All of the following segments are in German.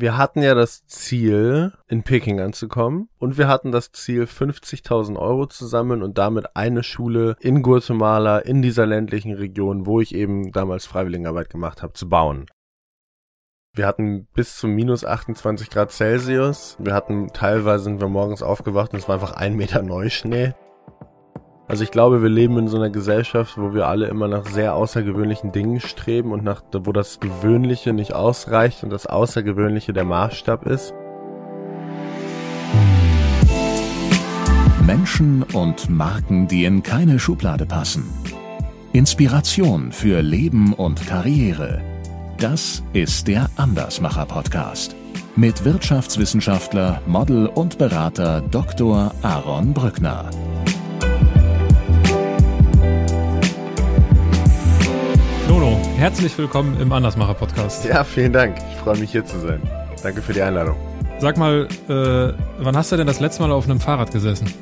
wir hatten ja das Ziel, in Peking anzukommen und wir hatten das Ziel, 50.000 Euro zu sammeln und damit eine Schule in Guatemala, in dieser ländlichen Region, wo ich eben damals Freiwilligenarbeit gemacht habe, zu bauen. Wir hatten bis zu minus 28 Grad Celsius. Wir hatten teilweise sind wir morgens aufgewacht und es war einfach ein Meter Neuschnee. Also ich glaube, wir leben in so einer Gesellschaft, wo wir alle immer nach sehr außergewöhnlichen Dingen streben und nach, wo das Gewöhnliche nicht ausreicht und das Außergewöhnliche der Maßstab ist. Menschen und Marken, die in keine Schublade passen. Inspiration für Leben und Karriere. Das ist der Andersmacher Podcast mit Wirtschaftswissenschaftler, Model und Berater Dr. Aaron Brückner. Herzlich willkommen im Andersmacher Podcast. Ja, vielen Dank. Ich freue mich hier zu sein. Danke für die Einladung. Sag mal, äh, wann hast du denn das letzte Mal auf einem Fahrrad gesessen?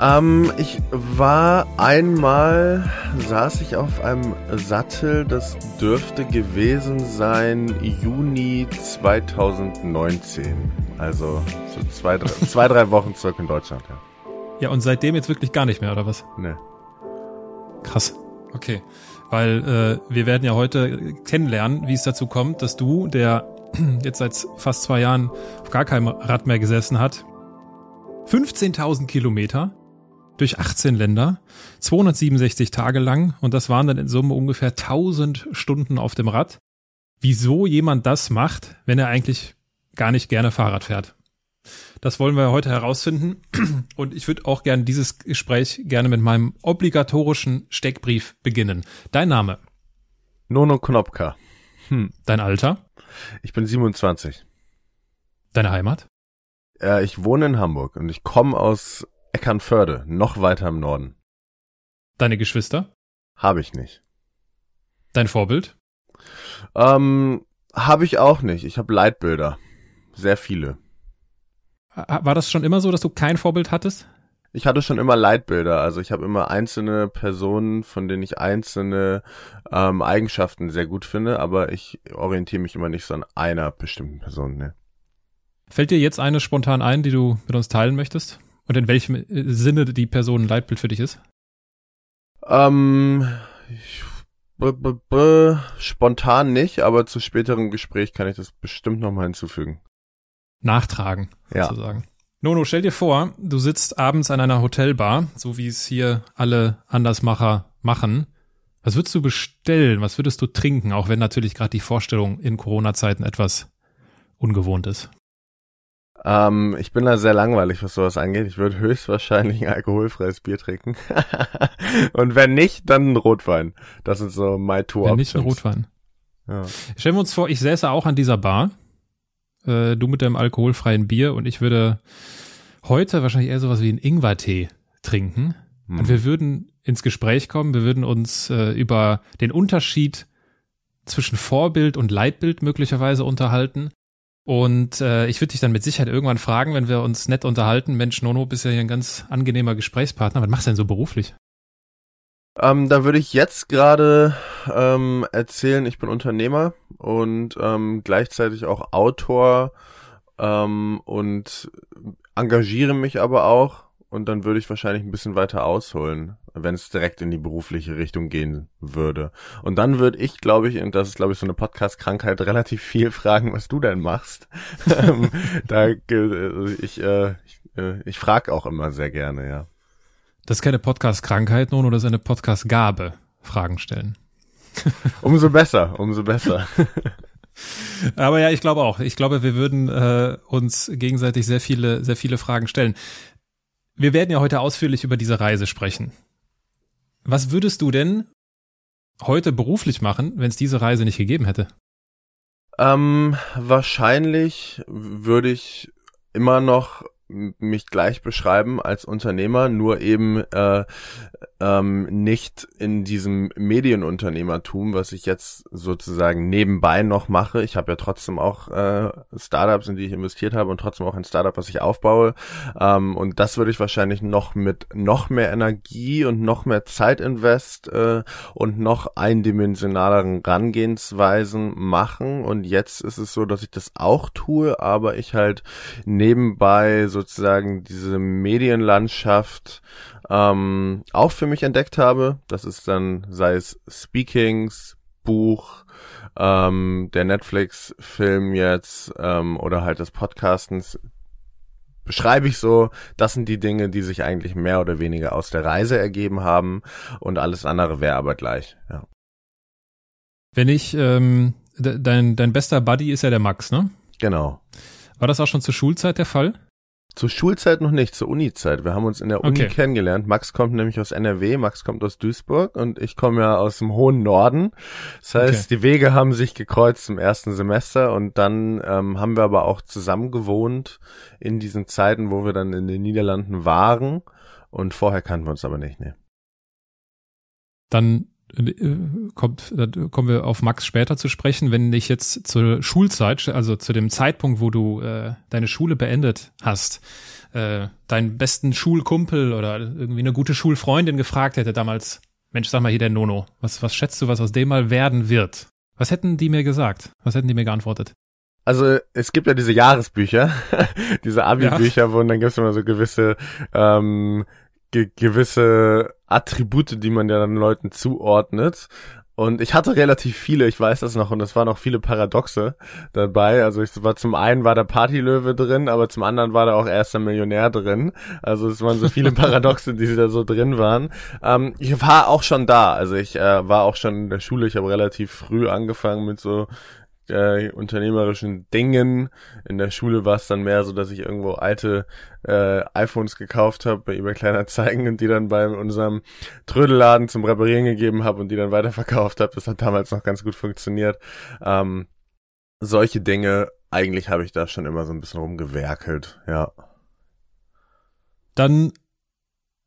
Ähm, ich war einmal, saß ich auf einem Sattel, das dürfte gewesen sein Juni 2019. Also so zwei, drei, zwei, drei Wochen zurück in Deutschland, ja. Ja, und seitdem jetzt wirklich gar nicht mehr, oder was? Ne. Krass. Okay. Weil äh, wir werden ja heute kennenlernen, wie es dazu kommt, dass du, der jetzt seit fast zwei Jahren auf gar keinem Rad mehr gesessen hat, 15.000 Kilometer durch 18 Länder, 267 Tage lang und das waren dann in Summe ungefähr 1000 Stunden auf dem Rad. Wieso jemand das macht, wenn er eigentlich gar nicht gerne Fahrrad fährt? Das wollen wir heute herausfinden und ich würde auch gerne dieses Gespräch gerne mit meinem obligatorischen Steckbrief beginnen. Dein Name? Nono Knopka. Hm. Dein Alter? Ich bin 27. Deine Heimat? Äh, ich wohne in Hamburg und ich komme aus Eckernförde, noch weiter im Norden. Deine Geschwister? Habe ich nicht. Dein Vorbild? Ähm, habe ich auch nicht. Ich habe Leitbilder. Sehr viele. War das schon immer so, dass du kein Vorbild hattest? Ich hatte schon immer Leitbilder. Also ich habe immer einzelne Personen, von denen ich einzelne ähm, Eigenschaften sehr gut finde, aber ich orientiere mich immer nicht so an einer bestimmten Person. Ne. Fällt dir jetzt eine spontan ein, die du mit uns teilen möchtest? Und in welchem äh, Sinne die Person ein Leitbild für dich ist? Ähm, ich, b -b -b spontan nicht, aber zu späterem Gespräch kann ich das bestimmt nochmal hinzufügen. Nachtragen, sozusagen. Ja. Nono, stell dir vor, du sitzt abends an einer Hotelbar, so wie es hier alle Andersmacher machen. Was würdest du bestellen? Was würdest du trinken? Auch wenn natürlich gerade die Vorstellung in Corona-Zeiten etwas ungewohnt ist. Ähm, ich bin da sehr langweilig, was sowas angeht. Ich würde höchstwahrscheinlich ein alkoholfreies Bier trinken. Und wenn nicht, dann ein Rotwein. Das sind so my two Wenn nicht ein Rotwein. Ja. Stellen wir uns vor, ich säße auch an dieser Bar. Äh, du mit deinem alkoholfreien Bier und ich würde heute wahrscheinlich eher sowas wie einen Ingwertee trinken. Hm. Und wir würden ins Gespräch kommen. Wir würden uns äh, über den Unterschied zwischen Vorbild und Leitbild möglicherweise unterhalten. Und äh, ich würde dich dann mit Sicherheit irgendwann fragen, wenn wir uns nett unterhalten, Mensch, Nono, bist ja hier ein ganz angenehmer Gesprächspartner. Was machst du denn so beruflich? Ähm, da würde ich jetzt gerade ähm, erzählen, ich bin Unternehmer und ähm, gleichzeitig auch Autor ähm, und engagiere mich aber auch und dann würde ich wahrscheinlich ein bisschen weiter ausholen, wenn es direkt in die berufliche Richtung gehen würde. Und dann würde ich, glaube ich, und das ist, glaube ich, so eine Podcast-Krankheit, relativ viel fragen, was du denn machst. Ähm, da äh, ich, äh, ich, äh, ich frage auch immer sehr gerne, ja. Das ist keine Podcast-Krankheit nun, oder ist eine Podcast-Gabe, Fragen stellen. umso besser, umso besser. Aber ja, ich glaube auch. Ich glaube, wir würden äh, uns gegenseitig sehr viele, sehr viele Fragen stellen. Wir werden ja heute ausführlich über diese Reise sprechen. Was würdest du denn heute beruflich machen, wenn es diese Reise nicht gegeben hätte? Ähm, wahrscheinlich würde ich immer noch mich gleich beschreiben als Unternehmer, nur eben äh, ähm, nicht in diesem Medienunternehmertum, was ich jetzt sozusagen nebenbei noch mache. Ich habe ja trotzdem auch äh, Startups, in die ich investiert habe und trotzdem auch ein Startup, was ich aufbaue. Ähm, und das würde ich wahrscheinlich noch mit noch mehr Energie und noch mehr Zeitinvest äh, und noch eindimensionaleren Rangehensweisen machen. Und jetzt ist es so, dass ich das auch tue, aber ich halt nebenbei sozusagen diese Medienlandschaft ähm, auch für mich entdeckt habe. Das ist dann, sei es Speakings, Buch, ähm, der Netflix-Film jetzt ähm, oder halt des Podcastens beschreibe ich so, das sind die Dinge, die sich eigentlich mehr oder weniger aus der Reise ergeben haben und alles andere wäre aber gleich, ja. Wenn ich, ähm, dein, dein bester Buddy ist ja der Max, ne? Genau. War das auch schon zur Schulzeit der Fall? Zur Schulzeit noch nicht, zur Unizeit. Wir haben uns in der Uni okay. kennengelernt. Max kommt nämlich aus NRW, Max kommt aus Duisburg und ich komme ja aus dem hohen Norden. Das heißt, okay. die Wege haben sich gekreuzt im ersten Semester und dann ähm, haben wir aber auch zusammen gewohnt in diesen Zeiten, wo wir dann in den Niederlanden waren und vorher kannten wir uns aber nicht, ne. Dann kommt, da kommen wir auf Max später zu sprechen, wenn ich jetzt zur Schulzeit, also zu dem Zeitpunkt, wo du äh, deine Schule beendet hast, äh, deinen besten Schulkumpel oder irgendwie eine gute Schulfreundin gefragt hätte damals, Mensch, sag mal hier der Nono, was, was schätzt du, was aus dem mal werden wird? Was hätten die mir gesagt? Was hätten die mir geantwortet? Also es gibt ja diese Jahresbücher, diese Abi-Bücher, ja. wo dann gibt es immer so gewisse ähm, ge gewisse Attribute, die man ja dann Leuten zuordnet. Und ich hatte relativ viele, ich weiß das noch, und es waren auch viele Paradoxe dabei. Also ich war zum einen war der Partylöwe drin, aber zum anderen war da auch erster Millionär drin. Also es waren so viele Paradoxe, die da so drin waren. Ähm, ich war auch schon da, also ich äh, war auch schon in der Schule. Ich habe relativ früh angefangen mit so äh, unternehmerischen Dingen. In der Schule war es dann mehr so, dass ich irgendwo alte äh, iPhones gekauft habe bei eBay Kleinanzeigen und die dann bei unserem Trödelladen zum Reparieren gegeben habe und die dann weiterverkauft habe. Das hat damals noch ganz gut funktioniert. Ähm, solche Dinge, eigentlich habe ich da schon immer so ein bisschen rumgewerkelt, ja. Dann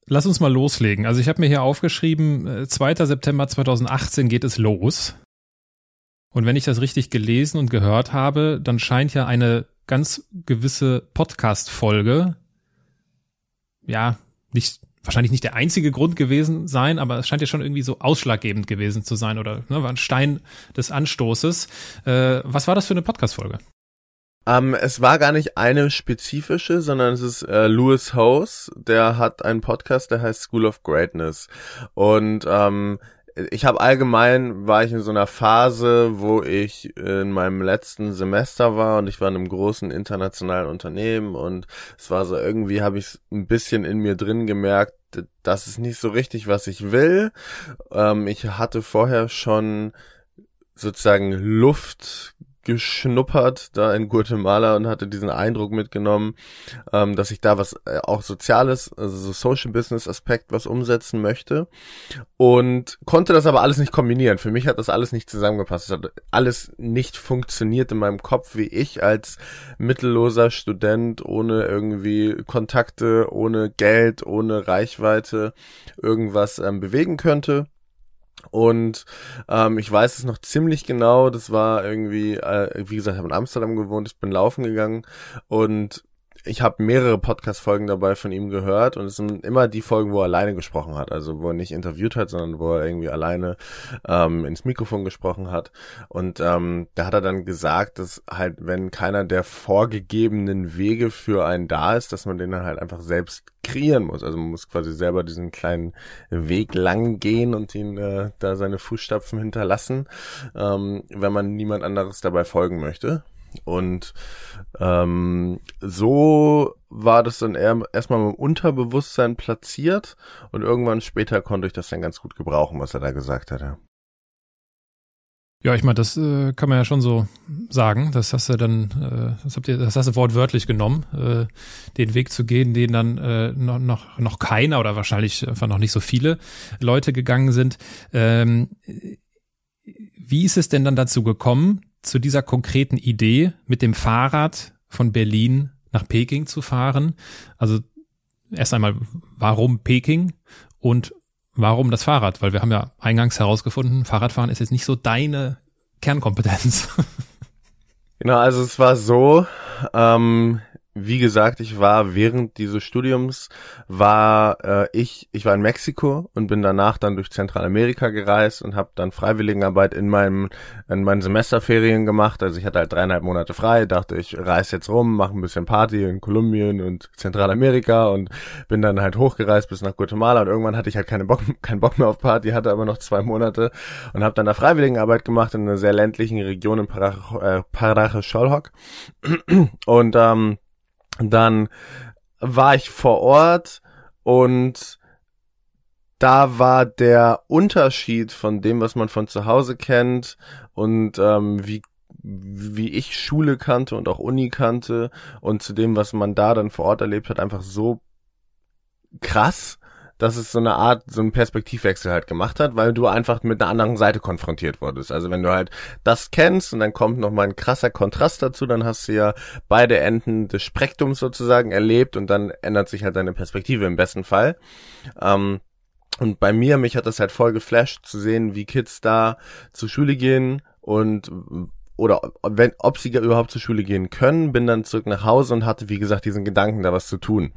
lass uns mal loslegen. Also ich habe mir hier aufgeschrieben, 2. Äh, September 2018 geht es los. Und wenn ich das richtig gelesen und gehört habe, dann scheint ja eine ganz gewisse Podcast-Folge, ja, nicht, wahrscheinlich nicht der einzige Grund gewesen sein, aber es scheint ja schon irgendwie so ausschlaggebend gewesen zu sein oder ne, war ein Stein des Anstoßes. Äh, was war das für eine Podcast-Folge? Um, ähm, es war gar nicht eine spezifische, sondern es ist äh, Louis Hose, der hat einen Podcast, der heißt School of Greatness. Und ähm, ich habe allgemein war ich in so einer Phase, wo ich in meinem letzten Semester war und ich war in einem großen internationalen Unternehmen und es war so irgendwie habe ich ein bisschen in mir drin gemerkt, das ist nicht so richtig, was ich will. Ähm, ich hatte vorher schon sozusagen Luft geschnuppert da in Guatemala und hatte diesen Eindruck mitgenommen, ähm, dass ich da was äh, auch Soziales, also so Social Business Aspekt was umsetzen möchte und konnte das aber alles nicht kombinieren. Für mich hat das alles nicht zusammengepasst. Es hat alles nicht funktioniert in meinem Kopf, wie ich als mittelloser Student ohne irgendwie Kontakte, ohne Geld, ohne Reichweite irgendwas ähm, bewegen könnte. Und ähm, ich weiß es noch ziemlich genau. Das war irgendwie, äh, wie gesagt, ich habe in Amsterdam gewohnt, ich bin laufen gegangen und ich habe mehrere Podcast-Folgen dabei von ihm gehört und es sind immer die Folgen, wo er alleine gesprochen hat. Also wo er nicht interviewt hat, sondern wo er irgendwie alleine ähm, ins Mikrofon gesprochen hat. Und ähm, da hat er dann gesagt, dass halt, wenn keiner der vorgegebenen Wege für einen da ist, dass man den dann halt einfach selbst kreieren muss. Also man muss quasi selber diesen kleinen Weg lang gehen und ihn äh, da seine Fußstapfen hinterlassen, ähm, wenn man niemand anderes dabei folgen möchte. Und ähm, so war das dann erstmal im Unterbewusstsein platziert und irgendwann später konnte ich das dann ganz gut gebrauchen, was er da gesagt hat. Ja, ich meine, das äh, kann man ja schon so sagen. Das hast du dann, äh, das habt ihr, das hast du wortwörtlich genommen, äh, den Weg zu gehen, den dann äh, noch, noch, noch keiner oder wahrscheinlich einfach noch nicht so viele Leute gegangen sind. Ähm, wie ist es denn dann dazu gekommen, zu dieser konkreten Idee, mit dem Fahrrad von Berlin nach Peking zu fahren. Also erst einmal, warum Peking und warum das Fahrrad? Weil wir haben ja eingangs herausgefunden, Fahrradfahren ist jetzt nicht so deine Kernkompetenz. Genau, also es war so, ähm, wie gesagt, ich war während dieses Studiums war äh, ich ich war in Mexiko und bin danach dann durch Zentralamerika gereist und habe dann Freiwilligenarbeit in meinem in meinen Semesterferien gemacht. Also ich hatte halt dreieinhalb Monate frei, dachte ich reise jetzt rum, mache ein bisschen Party in Kolumbien und Zentralamerika und bin dann halt hochgereist bis nach Guatemala und irgendwann hatte ich halt keine Bock keinen Bock mehr auf Party, hatte aber noch zwei Monate und habe dann da Freiwilligenarbeit gemacht in einer sehr ländlichen Region in Paraje, äh, Paraje Scholhock und ähm, dann war ich vor Ort und da war der Unterschied von dem, was man von zu Hause kennt und ähm, wie wie ich Schule kannte und auch Uni kannte und zu dem, was man da dann vor Ort erlebt hat, einfach so krass, dass es so eine Art, so einen Perspektivwechsel halt gemacht hat, weil du einfach mit einer anderen Seite konfrontiert wurdest. Also wenn du halt das kennst und dann kommt nochmal ein krasser Kontrast dazu, dann hast du ja beide Enden des Spektrums sozusagen erlebt und dann ändert sich halt deine Perspektive im besten Fall. Ähm, und bei mir, mich hat das halt voll geflasht zu sehen, wie Kids da zur Schule gehen und oder wenn, ob sie überhaupt zur Schule gehen können, bin dann zurück nach Hause und hatte, wie gesagt, diesen Gedanken, da was zu tun.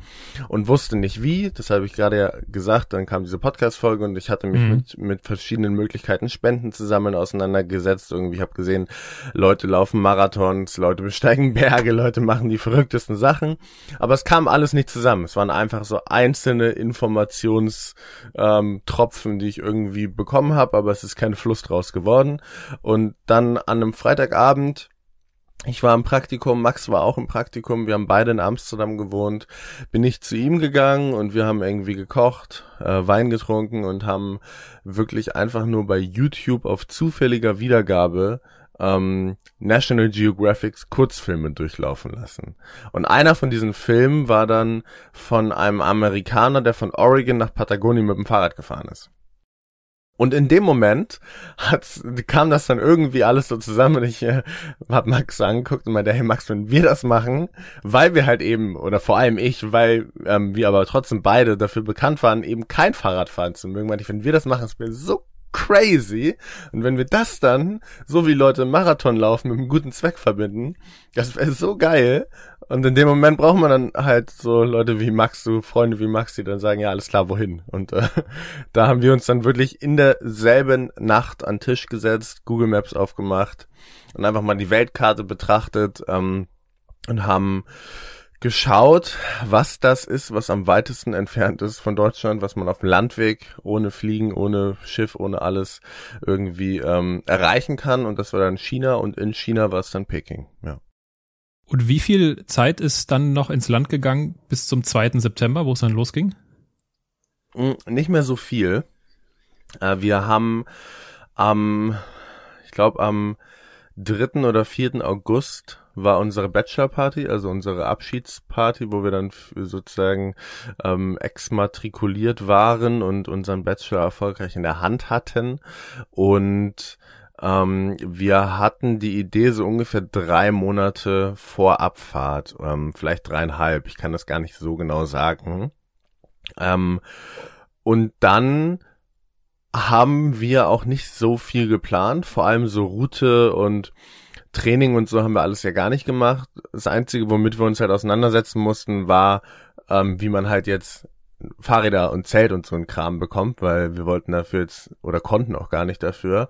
Und wusste nicht wie, das habe ich gerade ja gesagt, dann kam diese Podcast-Folge und ich hatte mich mhm. mit, mit verschiedenen Möglichkeiten, Spenden zu sammeln, auseinandergesetzt. Irgendwie, ich habe gesehen, Leute laufen Marathons, Leute besteigen Berge, Leute machen die verrücktesten Sachen. Aber es kam alles nicht zusammen. Es waren einfach so einzelne Informationstropfen, ähm, die ich irgendwie bekommen habe, aber es ist kein Fluss draus geworden. Und dann an einem Freitag Freitagabend. Ich war im Praktikum, Max war auch im Praktikum, wir haben beide in Amsterdam gewohnt. Bin ich zu ihm gegangen und wir haben irgendwie gekocht, äh, Wein getrunken und haben wirklich einfach nur bei YouTube auf zufälliger Wiedergabe ähm, National Geographics Kurzfilme durchlaufen lassen. Und einer von diesen Filmen war dann von einem Amerikaner, der von Oregon nach Patagonien mit dem Fahrrad gefahren ist. Und in dem Moment hat's, kam das dann irgendwie alles so zusammen und ich äh, hab Max angeguckt und meinte, hey Max, wenn wir das machen, weil wir halt eben, oder vor allem ich, weil ähm, wir aber trotzdem beide dafür bekannt waren, eben kein Fahrradfahren zu mögen, meinte ich, wenn wir das machen, ist mir so crazy. Und wenn wir das dann, so wie Leute Marathon laufen, mit einem guten Zweck verbinden, das wäre so geil. Und in dem Moment braucht man dann halt so Leute wie Max, so Freunde wie Max, die dann sagen, ja, alles klar, wohin? Und äh, da haben wir uns dann wirklich in derselben Nacht an Tisch gesetzt, Google Maps aufgemacht und einfach mal die Weltkarte betrachtet ähm, und haben geschaut, was das ist, was am weitesten entfernt ist von Deutschland, was man auf dem Landweg ohne Fliegen, ohne Schiff, ohne alles irgendwie ähm, erreichen kann. Und das war dann China und in China war es dann Peking. Ja. Und wie viel Zeit ist dann noch ins Land gegangen bis zum 2. September, wo es dann losging? Hm, nicht mehr so viel. Äh, wir haben am, ich glaube am 3. oder 4. August war unsere Bachelorparty, also unsere Abschiedsparty, wo wir dann sozusagen ähm, exmatrikuliert waren und unseren Bachelor erfolgreich in der Hand hatten. Und ähm, wir hatten die Idee so ungefähr drei Monate vor Abfahrt, ähm, vielleicht dreieinhalb, ich kann das gar nicht so genau sagen. Ähm, und dann haben wir auch nicht so viel geplant, vor allem so Route und Training und so haben wir alles ja gar nicht gemacht. Das Einzige, womit wir uns halt auseinandersetzen mussten, war, ähm, wie man halt jetzt Fahrräder und Zelt und so ein Kram bekommt, weil wir wollten dafür jetzt oder konnten auch gar nicht dafür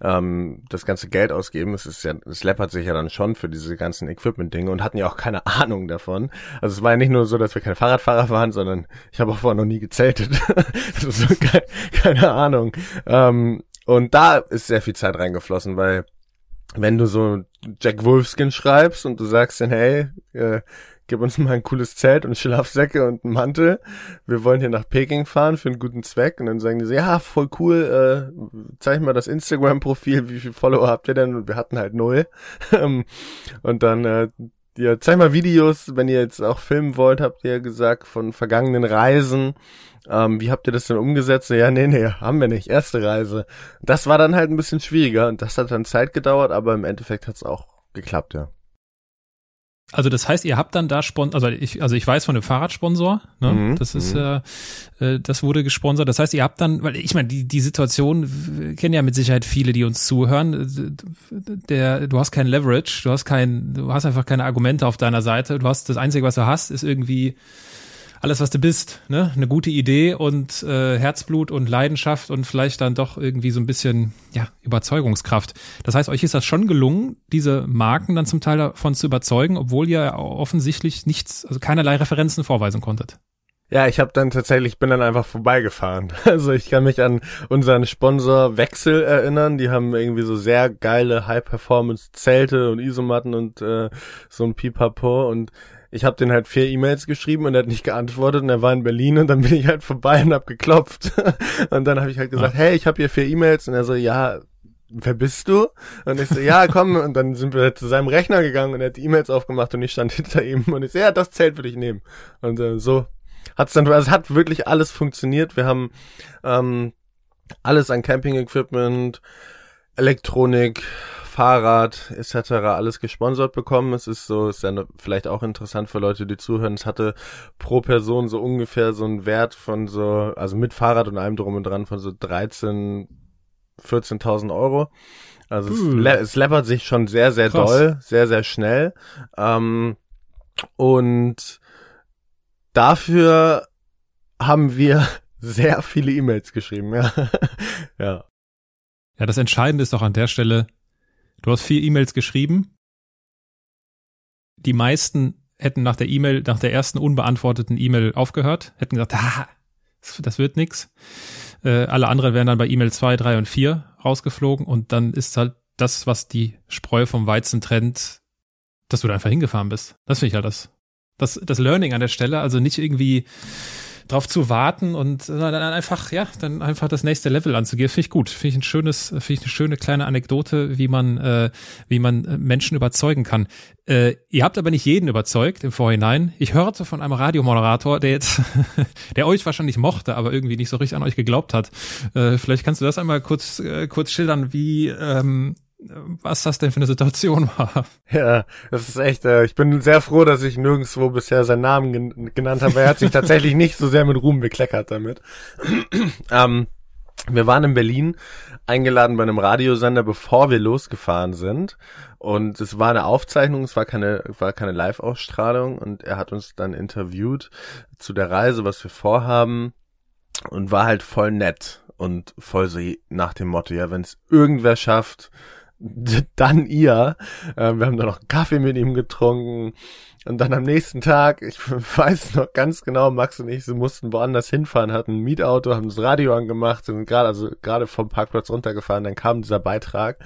ähm, das ganze Geld ausgeben. Es ist ja, es läppert sich ja dann schon für diese ganzen Equipment-Dinge und hatten ja auch keine Ahnung davon. Also es war ja nicht nur so, dass wir keine Fahrradfahrer waren, sondern ich habe auch vorher noch nie gezeltet. so, keine, keine Ahnung. Ähm, und da ist sehr viel Zeit reingeflossen, weil wenn du so Jack Wolfskin schreibst und du sagst dann, hey, äh, gib uns mal ein cooles Zelt und Schlafsäcke und einen Mantel. Wir wollen hier nach Peking fahren für einen guten Zweck. Und dann sagen die so, ja, voll cool, äh, zeig mal das Instagram-Profil, wie viele Follower habt ihr denn? Und wir hatten halt null. und dann, äh, ja, zeig mal Videos, wenn ihr jetzt auch filmen wollt, habt ihr gesagt, von vergangenen Reisen. Ähm, wie habt ihr das denn umgesetzt? Ja, nee, nee, haben wir nicht. Erste Reise. Das war dann halt ein bisschen schwieriger und das hat dann Zeit gedauert, aber im Endeffekt hat's auch geklappt, ja. Also das heißt, ihr habt dann da Sponsor, also ich, also ich weiß von dem Fahrradsponsor, ne? Mhm, das ist, mhm. äh, das wurde gesponsert. Das heißt, ihr habt dann, weil ich meine, die, die Situation kennen ja mit Sicherheit viele, die uns zuhören. Der, du hast kein Leverage, du hast kein, du hast einfach keine Argumente auf deiner Seite. Du hast das Einzige, was du hast, ist irgendwie alles, was du bist, ne? Eine gute Idee und äh, Herzblut und Leidenschaft und vielleicht dann doch irgendwie so ein bisschen, ja, Überzeugungskraft. Das heißt, euch ist das schon gelungen, diese Marken dann zum Teil davon zu überzeugen, obwohl ihr offensichtlich nichts, also keinerlei Referenzen vorweisen konntet. Ja, ich habe dann tatsächlich, bin dann einfach vorbeigefahren. Also ich kann mich an unseren Sponsor Wechsel erinnern. Die haben irgendwie so sehr geile High-Performance-Zelte und Isomatten und äh, so ein Pipapo und ich habe den halt vier E-Mails geschrieben und er hat nicht geantwortet und er war in Berlin und dann bin ich halt vorbei und hab geklopft. und dann habe ich halt gesagt, ja. hey, ich habe hier vier E-Mails und er so, ja, wer bist du? Und ich so, ja, komm. Und dann sind wir zu seinem Rechner gegangen und er hat die E-Mails aufgemacht und ich stand hinter ihm und ich so, ja, das Zelt würde ich nehmen. Und äh, so hat's dann, also hat wirklich alles funktioniert. Wir haben ähm, alles an Camping-Equipment, Elektronik, Fahrrad etc. alles gesponsert bekommen. Es ist so, ist ja ne, vielleicht auch interessant für Leute, die zuhören. Es hatte pro Person so ungefähr so einen Wert von so, also mit Fahrrad und allem drum und dran von so 13, 14.000 Euro. Also es, le es läppert sich schon sehr, sehr Krass. doll, sehr, sehr schnell. Ähm, und dafür haben wir sehr viele E-Mails geschrieben, ja. ja. Ja, das Entscheidende ist doch an der Stelle, Du hast vier E-Mails geschrieben. Die meisten hätten nach der E-Mail, nach der ersten unbeantworteten E-Mail aufgehört, hätten gesagt, ah, das wird nix. Äh, alle anderen wären dann bei E-Mail zwei, drei und vier rausgeflogen und dann ist halt das, was die Spreu vom Weizen trennt, dass du da einfach hingefahren bist. Das finde ich halt das, das, das Learning an der Stelle. Also nicht irgendwie drauf zu warten und dann einfach, ja, dann einfach das nächste Level anzugehen, finde ich gut. Finde ich ein schönes, finde ich eine schöne kleine Anekdote, wie man, äh, wie man äh, Menschen überzeugen kann. Äh, ihr habt aber nicht jeden überzeugt im Vorhinein. Ich hörte von einem Radiomoderator, der jetzt, der euch wahrscheinlich mochte, aber irgendwie nicht so richtig an euch geglaubt hat. Äh, vielleicht kannst du das einmal kurz, äh, kurz schildern, wie, ähm, was das denn für eine Situation war. Ja, das ist echt, äh, ich bin sehr froh, dass ich nirgendwo bisher seinen Namen gen genannt habe. Er hat sich tatsächlich nicht so sehr mit Ruhm bekleckert damit. ähm, wir waren in Berlin eingeladen bei einem Radiosender, bevor wir losgefahren sind. Und es war eine Aufzeichnung, es war keine, war keine Live-Ausstrahlung und er hat uns dann interviewt zu der Reise, was wir vorhaben und war halt voll nett und voll so nach dem Motto, ja, wenn es irgendwer schafft, dann ihr. Äh, wir haben dann noch Kaffee mit ihm getrunken. Und dann am nächsten Tag, ich weiß noch ganz genau, Max und ich, sie mussten woanders hinfahren, hatten ein Mietauto, haben das Radio angemacht, sind gerade, also gerade vom Parkplatz runtergefahren, dann kam dieser Beitrag.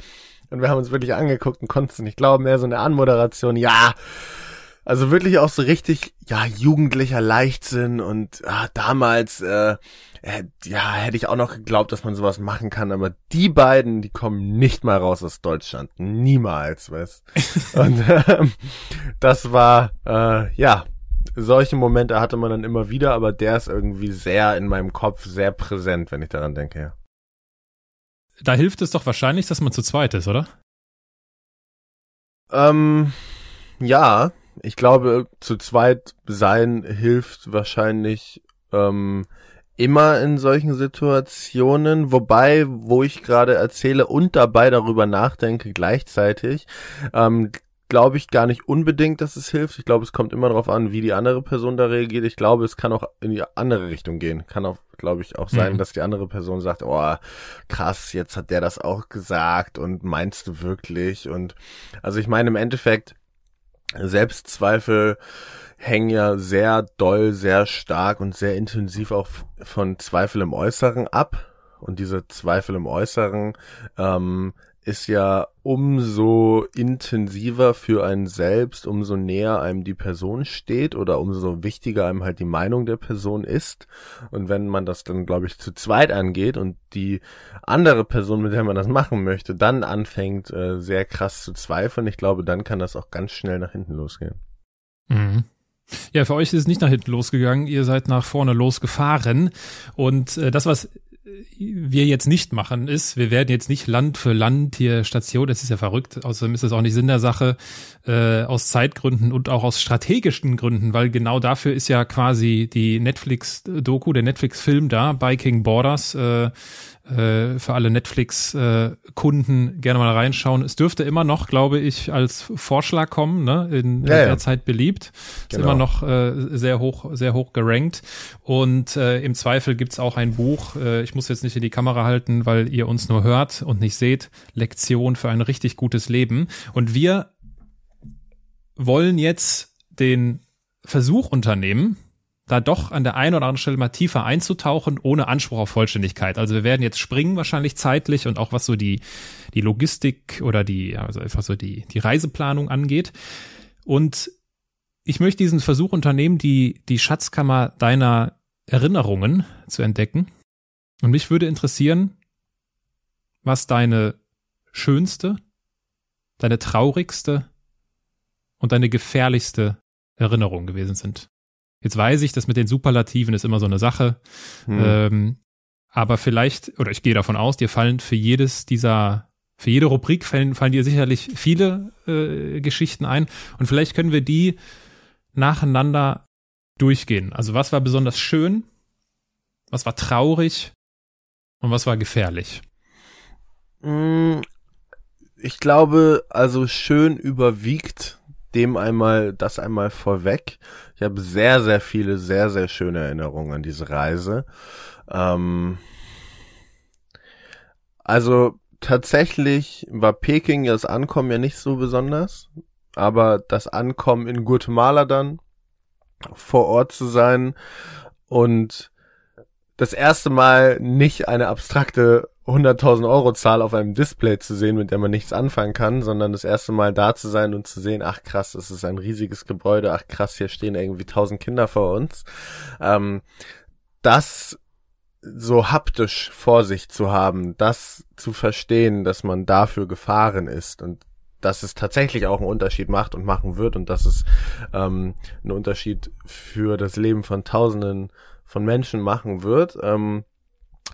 Und wir haben uns wirklich angeguckt und konnten es nicht glauben, mehr so eine Anmoderation, ja, also wirklich auch so richtig, ja, jugendlicher Leichtsinn und ah, damals, äh, äh, ja, hätte ich auch noch geglaubt, dass man sowas machen kann, aber die beiden, die kommen nicht mal raus aus Deutschland. Niemals, weißt Und ähm, das war, äh, ja, solche Momente hatte man dann immer wieder, aber der ist irgendwie sehr in meinem Kopf sehr präsent, wenn ich daran denke, ja. Da hilft es doch wahrscheinlich, dass man zu zweit ist, oder? Ähm, ja, ich glaube, zu zweit sein hilft wahrscheinlich ähm, immer in solchen Situationen, wobei, wo ich gerade erzähle und dabei darüber nachdenke gleichzeitig, ähm, glaube ich gar nicht unbedingt, dass es hilft. Ich glaube, es kommt immer darauf an, wie die andere Person da reagiert. Ich glaube, es kann auch in die andere Richtung gehen. Kann auch, glaube ich, auch sein, mhm. dass die andere Person sagt, oh, krass, jetzt hat der das auch gesagt und meinst du wirklich? Und also ich meine, im Endeffekt, Selbstzweifel hängen ja sehr doll, sehr stark und sehr intensiv auch von Zweifel im Äußeren ab. Und diese Zweifel im Äußeren ähm, ist ja umso intensiver für einen selbst, umso näher einem die Person steht oder umso wichtiger einem halt die Meinung der Person ist. Und wenn man das dann, glaube ich, zu zweit angeht und die andere Person, mit der man das machen möchte, dann anfängt, äh, sehr krass zu zweifeln, ich glaube, dann kann das auch ganz schnell nach hinten losgehen. Mhm. Ja, für euch ist es nicht nach hinten losgegangen, ihr seid nach vorne losgefahren. Und äh, das, was wir jetzt nicht machen, ist, wir werden jetzt nicht Land für Land hier Station, das ist ja verrückt, außerdem ist das auch nicht Sinn der Sache, äh, aus Zeitgründen und auch aus strategischen Gründen, weil genau dafür ist ja quasi die Netflix-Doku, der Netflix-Film da, bei King Borders, äh, äh, für alle Netflix-Kunden äh, gerne mal reinschauen. Es dürfte immer noch, glaube ich, als Vorschlag kommen, ne? in ja, ja. der Zeit beliebt. Ist genau. immer noch äh, sehr hoch, sehr hoch gerankt. Und äh, im Zweifel gibt's auch ein Buch, äh, ich muss jetzt nicht in die Kamera halten, weil ihr uns nur hört und nicht seht, Lektion für ein richtig gutes Leben. Und wir wollen jetzt den Versuch unternehmen, da doch an der einen oder anderen Stelle mal tiefer einzutauchen, ohne Anspruch auf Vollständigkeit. Also wir werden jetzt springen wahrscheinlich zeitlich und auch was so die, die Logistik oder die, also einfach so die, die Reiseplanung angeht. Und ich möchte diesen Versuch unternehmen, die, die Schatzkammer deiner Erinnerungen zu entdecken. Und mich würde interessieren, was deine schönste, deine traurigste und deine gefährlichste Erinnerung gewesen sind. Jetzt weiß ich, dass mit den Superlativen ist immer so eine Sache. Hm. Ähm, aber vielleicht, oder ich gehe davon aus, dir fallen für jedes dieser, für jede Rubrik fallen, fallen dir sicherlich viele äh, Geschichten ein. Und vielleicht können wir die nacheinander durchgehen. Also was war besonders schön? Was war traurig? Und was war gefährlich? Hm, ich glaube, also schön überwiegt dem einmal, das einmal vorweg. Ich habe sehr, sehr viele, sehr, sehr schöne Erinnerungen an diese Reise. Ähm, also tatsächlich war Peking das Ankommen ja nicht so besonders, aber das Ankommen in Guatemala dann vor Ort zu sein und das erste Mal nicht eine abstrakte 100.000 Euro Zahl auf einem Display zu sehen, mit der man nichts anfangen kann, sondern das erste Mal da zu sein und zu sehen, ach krass, das ist ein riesiges Gebäude, ach krass, hier stehen irgendwie 1000 Kinder vor uns. Ähm, das so haptisch vor sich zu haben, das zu verstehen, dass man dafür gefahren ist und dass es tatsächlich auch einen Unterschied macht und machen wird und dass es ähm, einen Unterschied für das Leben von Tausenden von Menschen machen wird. Ähm,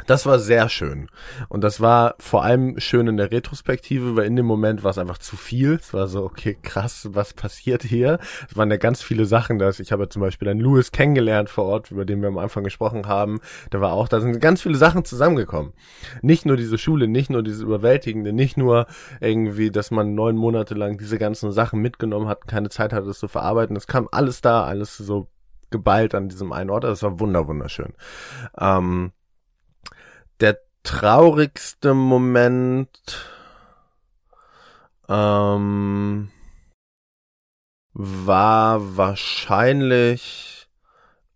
das war sehr schön. Und das war vor allem schön in der Retrospektive, weil in dem Moment war es einfach zu viel. Es war so, okay, krass, was passiert hier? Es waren ja ganz viele Sachen, dass ich habe zum Beispiel einen Louis kennengelernt vor Ort, über den wir am Anfang gesprochen haben. Da war auch, da sind ganz viele Sachen zusammengekommen. Nicht nur diese Schule, nicht nur diese Überwältigende, nicht nur irgendwie, dass man neun Monate lang diese ganzen Sachen mitgenommen hat, keine Zeit hatte, das zu verarbeiten. Es kam alles da, alles so geballt an diesem einen Ort. Das war wunder, wunderschön. Ähm, der traurigste Moment ähm, war wahrscheinlich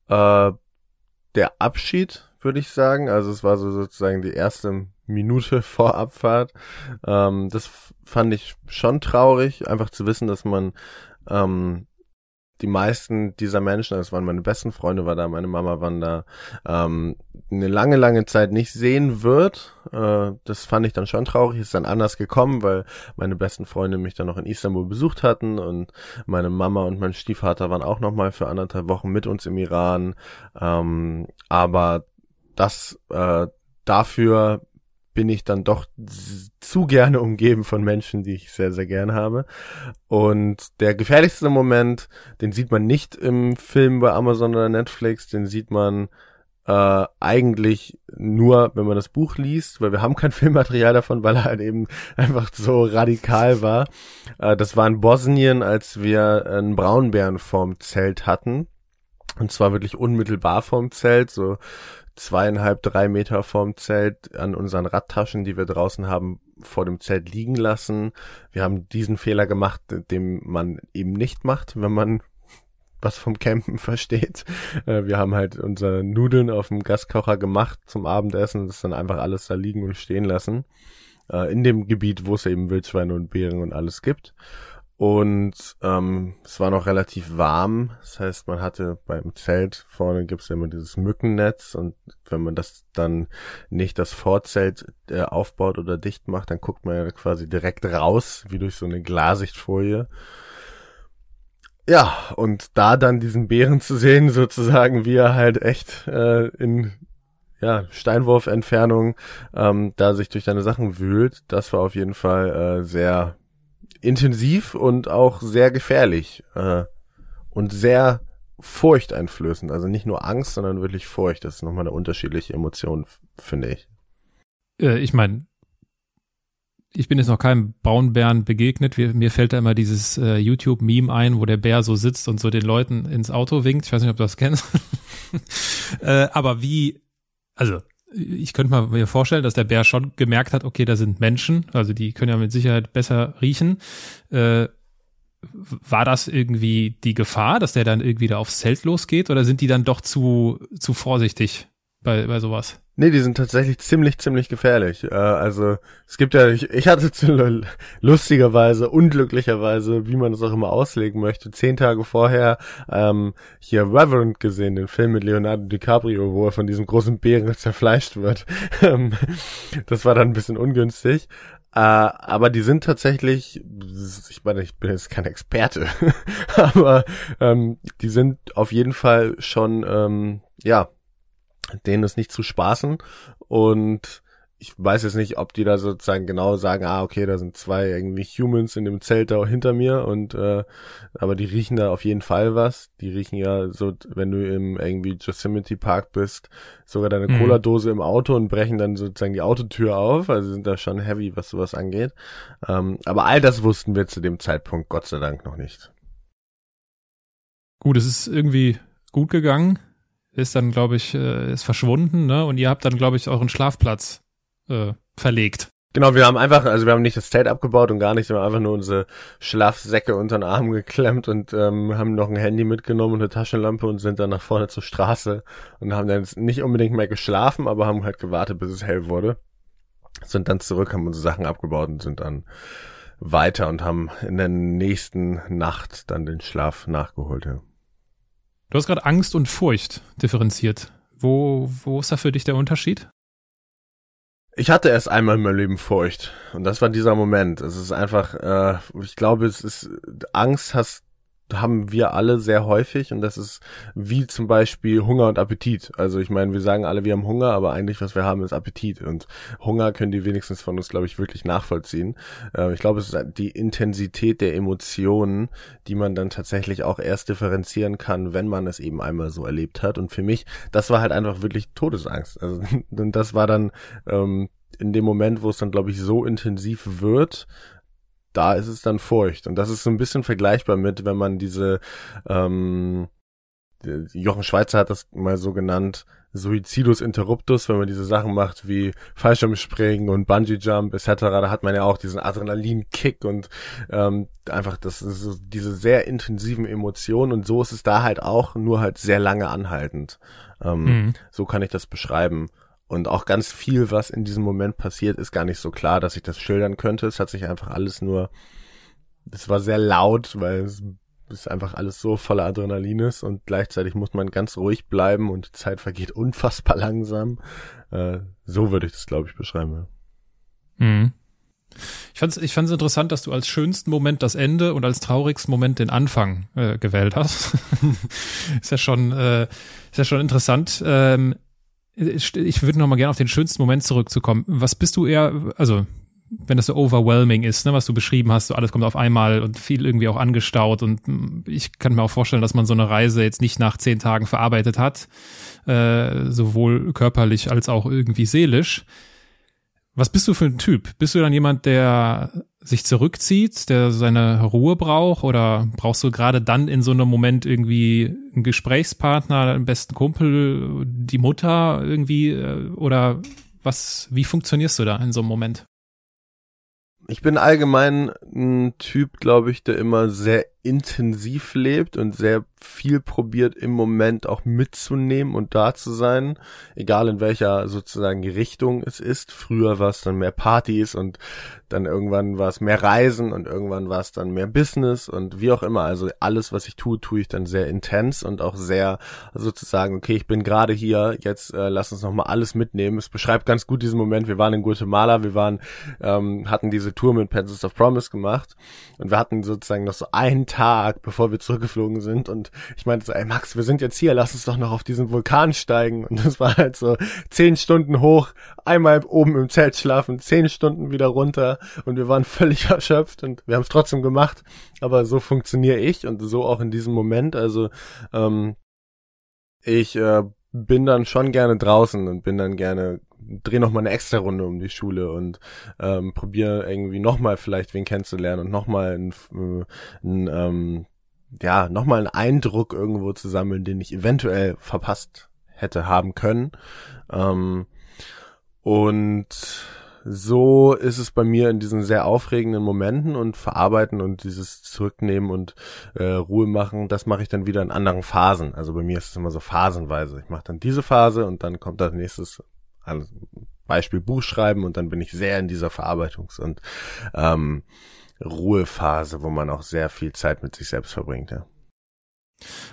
äh, der Abschied, würde ich sagen. Also es war so sozusagen die erste Minute vor Abfahrt. Ähm, das fand ich schon traurig, einfach zu wissen, dass man ähm, die meisten dieser Menschen, das waren meine besten Freunde, war da, meine Mama waren da, ähm, eine lange, lange Zeit nicht sehen wird. Äh, das fand ich dann schon traurig. Ist dann anders gekommen, weil meine besten Freunde mich dann noch in Istanbul besucht hatten und meine Mama und mein Stiefvater waren auch noch mal für anderthalb Wochen mit uns im Iran. Ähm, aber das äh, dafür bin ich dann doch zu gerne umgeben von Menschen, die ich sehr, sehr gern habe. Und der gefährlichste Moment, den sieht man nicht im Film bei Amazon oder Netflix, den sieht man äh, eigentlich nur, wenn man das Buch liest, weil wir haben kein Filmmaterial davon, weil er halt eben einfach so radikal war. Äh, das war in Bosnien, als wir einen Braunbären vorm Zelt hatten. Und zwar wirklich unmittelbar vorm Zelt, so zweieinhalb, drei Meter vorm Zelt an unseren Radtaschen, die wir draußen haben, vor dem Zelt liegen lassen. Wir haben diesen Fehler gemacht, den man eben nicht macht, wenn man was vom Campen versteht. Äh, wir haben halt unsere Nudeln auf dem Gaskocher gemacht zum Abendessen das dann einfach alles da liegen und stehen lassen. Äh, in dem Gebiet, wo es eben Wildschweine und Bären und alles gibt. Und ähm, es war noch relativ warm. Das heißt, man hatte beim Zelt vorne gibt's ja immer dieses Mückennetz und wenn man das dann nicht das Vorzelt äh, aufbaut oder dicht macht, dann guckt man ja quasi direkt raus, wie durch so eine Glasichtfolie. Ja, und da dann diesen Bären zu sehen, sozusagen, wie er halt echt äh, in ja, Steinwurfentfernung ähm, da sich durch deine Sachen wühlt, das war auf jeden Fall äh, sehr intensiv und auch sehr gefährlich äh, und sehr furchteinflößend. Also nicht nur Angst, sondern wirklich Furcht. Das ist nochmal eine unterschiedliche Emotion, finde ich. Äh, ich meine, ich bin jetzt noch keinem Braunbären begegnet. mir fällt da immer dieses äh, YouTube-Meme ein, wo der Bär so sitzt und so den Leuten ins Auto winkt. Ich weiß nicht, ob du das kennst. äh, aber wie, also ich könnte mir vorstellen, dass der Bär schon gemerkt hat, okay, da sind Menschen, also die können ja mit Sicherheit besser riechen. Äh, war das irgendwie die Gefahr, dass der dann irgendwie da aufs Zelt losgeht oder sind die dann doch zu, zu vorsichtig bei, bei sowas? Nee, die sind tatsächlich ziemlich, ziemlich gefährlich. Äh, also es gibt ja, ich, ich hatte zu, lustigerweise, unglücklicherweise, wie man es auch immer auslegen möchte, zehn Tage vorher ähm, hier Reverend gesehen, den Film mit Leonardo DiCaprio, wo er von diesem großen Bären zerfleischt wird. Ähm, das war dann ein bisschen ungünstig. Äh, aber die sind tatsächlich, ich meine, ich bin jetzt kein Experte, aber ähm, die sind auf jeden Fall schon, ähm, ja, denen ist nicht zu spaßen und ich weiß jetzt nicht, ob die da sozusagen genau sagen, ah, okay, da sind zwei irgendwie Humans in dem Zelt da hinter mir und äh, aber die riechen da auf jeden Fall was. Die riechen ja so, wenn du im irgendwie Yosemite Park bist, sogar deine mhm. Cola-Dose im Auto und brechen dann sozusagen die Autotür auf. Also sind da schon heavy, was sowas angeht. Ähm, aber all das wussten wir zu dem Zeitpunkt Gott sei Dank noch nicht. Gut, es ist irgendwie gut gegangen ist dann, glaube ich, äh, ist verschwunden, ne? Und ihr habt dann, glaube ich, euren Schlafplatz äh, verlegt. Genau, wir haben einfach, also wir haben nicht das Zelt abgebaut und gar nichts, wir haben einfach nur unsere Schlafsäcke unter den Arm geklemmt und ähm, haben noch ein Handy mitgenommen und eine Taschenlampe und sind dann nach vorne zur Straße und haben dann nicht unbedingt mehr geschlafen, aber haben halt gewartet, bis es hell wurde. Sind dann zurück, haben unsere Sachen abgebaut und sind dann weiter und haben in der nächsten Nacht dann den Schlaf nachgeholt. Ja. Du hast gerade Angst und Furcht differenziert. Wo, wo ist da für dich der Unterschied? Ich hatte erst einmal in meinem Leben Furcht und das war dieser Moment. Es ist einfach, äh, ich glaube, es ist Angst hast haben wir alle sehr häufig und das ist wie zum Beispiel Hunger und Appetit. Also ich meine, wir sagen alle, wir haben Hunger, aber eigentlich was wir haben ist Appetit und Hunger können die wenigstens von uns, glaube ich, wirklich nachvollziehen. Äh, ich glaube, es ist die Intensität der Emotionen, die man dann tatsächlich auch erst differenzieren kann, wenn man es eben einmal so erlebt hat. Und für mich, das war halt einfach wirklich Todesangst. Also das war dann ähm, in dem Moment, wo es dann, glaube ich, so intensiv wird, da ist es dann Furcht. Und das ist so ein bisschen vergleichbar mit, wenn man diese, ähm, Jochen Schweizer hat das mal so genannt, Suicidus interruptus, wenn man diese Sachen macht wie Fallschirmspringen und Bungee Jump etc., da hat man ja auch diesen Adrenalinkick und ähm, einfach das ist so diese sehr intensiven Emotionen und so ist es da halt auch, nur halt sehr lange anhaltend. Ähm, mhm. So kann ich das beschreiben. Und auch ganz viel, was in diesem Moment passiert, ist gar nicht so klar, dass ich das schildern könnte. Es hat sich einfach alles nur, es war sehr laut, weil es ist einfach alles so voller Adrenalin ist und gleichzeitig muss man ganz ruhig bleiben und die Zeit vergeht unfassbar langsam. Äh, so würde ich das, glaube ich, beschreiben. Mhm. Ich fand es ich fand's interessant, dass du als schönsten Moment das Ende und als traurigsten Moment den Anfang äh, gewählt hast. ist ja schon, äh, ist ja schon interessant. Ähm, ich würde noch mal gerne auf den schönsten Moment zurückzukommen. Was bist du eher, also wenn das so overwhelming ist, ne, was du beschrieben hast, so alles kommt auf einmal und viel irgendwie auch angestaut und mm, ich kann mir auch vorstellen, dass man so eine Reise jetzt nicht nach zehn Tagen verarbeitet hat, äh, sowohl körperlich als auch irgendwie seelisch. Was bist du für ein Typ? Bist du dann jemand, der sich zurückzieht, der seine Ruhe braucht oder brauchst du gerade dann in so einem Moment irgendwie einen Gesprächspartner, einen besten Kumpel, die Mutter irgendwie äh, oder was, wie funktionierst du da in so einem Moment? Ich bin allgemein ein Typ, glaube ich, der immer sehr intensiv lebt und sehr viel probiert im Moment auch mitzunehmen und da zu sein, egal in welcher sozusagen Richtung es ist. Früher war es dann mehr Partys und dann irgendwann war es mehr Reisen und irgendwann war es dann mehr Business und wie auch immer. Also alles, was ich tue, tue ich dann sehr intens und auch sehr sozusagen, okay, ich bin gerade hier, jetzt äh, lass uns nochmal alles mitnehmen. Es beschreibt ganz gut diesen Moment. Wir waren in Guatemala, wir waren, ähm, hatten diese Tour mit Pencils of Promise gemacht und wir hatten sozusagen noch so einen Tag, bevor wir zurückgeflogen sind. Und ich meinte so, ey Max, wir sind jetzt hier, lass uns doch noch auf diesen Vulkan steigen. Und das war halt so zehn Stunden hoch, einmal oben im Zelt schlafen, zehn Stunden wieder runter. Und wir waren völlig erschöpft und wir haben es trotzdem gemacht. Aber so funktioniere ich und so auch in diesem Moment. Also ähm, ich äh, bin dann schon gerne draußen und bin dann gerne dreh noch mal eine extra Runde um die Schule und ähm, probiere irgendwie noch mal vielleicht wen kennenzulernen und noch mal ein, äh, ein ähm, ja noch mal einen Eindruck irgendwo zu sammeln, den ich eventuell verpasst hätte haben können. Ähm, und so ist es bei mir in diesen sehr aufregenden Momenten und verarbeiten und dieses zurücknehmen und äh, Ruhe machen, das mache ich dann wieder in anderen Phasen. Also bei mir ist es immer so phasenweise. Ich mache dann diese Phase und dann kommt das nächstes also Beispiel Buch schreiben und dann bin ich sehr in dieser Verarbeitungs- und ähm, Ruhephase, wo man auch sehr viel Zeit mit sich selbst verbringt. Ja.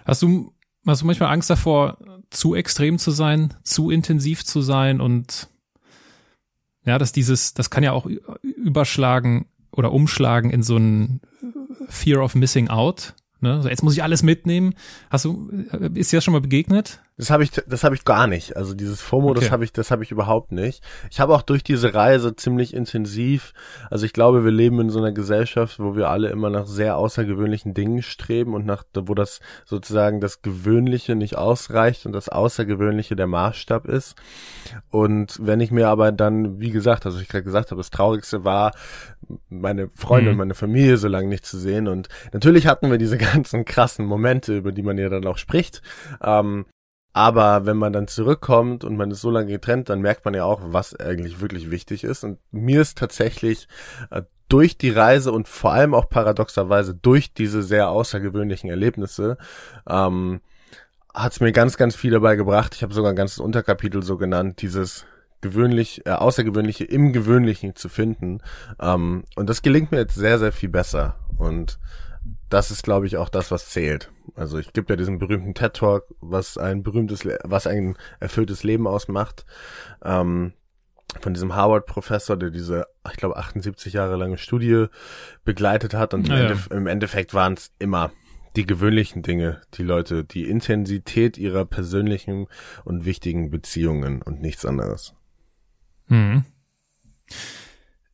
Hast du hast du manchmal Angst davor, zu extrem zu sein, zu intensiv zu sein und ja, dass dieses, das kann ja auch überschlagen oder umschlagen in so ein Fear of Missing Out. Ne? Also jetzt muss ich alles mitnehmen. Hast du, ist dir das schon mal begegnet? Das habe ich, das habe ich gar nicht. Also dieses FOMO, okay. das habe ich, das habe ich überhaupt nicht. Ich habe auch durch diese Reise ziemlich intensiv. Also ich glaube, wir leben in so einer Gesellschaft, wo wir alle immer nach sehr außergewöhnlichen Dingen streben und nach, wo das sozusagen das Gewöhnliche nicht ausreicht und das Außergewöhnliche der Maßstab ist. Und wenn ich mir aber dann, wie gesagt, also ich gerade gesagt habe, das Traurigste war, meine Freunde mhm. und meine Familie so lange nicht zu sehen. Und natürlich hatten wir diese ganzen krassen Momente, über die man ja dann auch spricht. Ähm, aber wenn man dann zurückkommt und man ist so lange getrennt, dann merkt man ja auch, was eigentlich wirklich wichtig ist. Und mir ist tatsächlich äh, durch die Reise und vor allem auch paradoxerweise durch diese sehr außergewöhnlichen Erlebnisse ähm, hat es mir ganz, ganz viel dabei gebracht. Ich habe sogar ein ganzes Unterkapitel so genannt, dieses gewöhnlich, äh, außergewöhnliche im Gewöhnlichen zu finden. Ähm, und das gelingt mir jetzt sehr, sehr viel besser. Und das ist, glaube ich, auch das, was zählt. Also ich gebe ja diesen berühmten TED Talk, was ein berühmtes, was ein erfülltes Leben ausmacht, ähm, von diesem Harvard-Professor, der diese, ich glaube, 78 Jahre lange Studie begleitet hat. Und im, ja, Endeffekt, im Endeffekt waren es immer die gewöhnlichen Dinge, die Leute, die Intensität ihrer persönlichen und wichtigen Beziehungen und nichts anderes. Hm.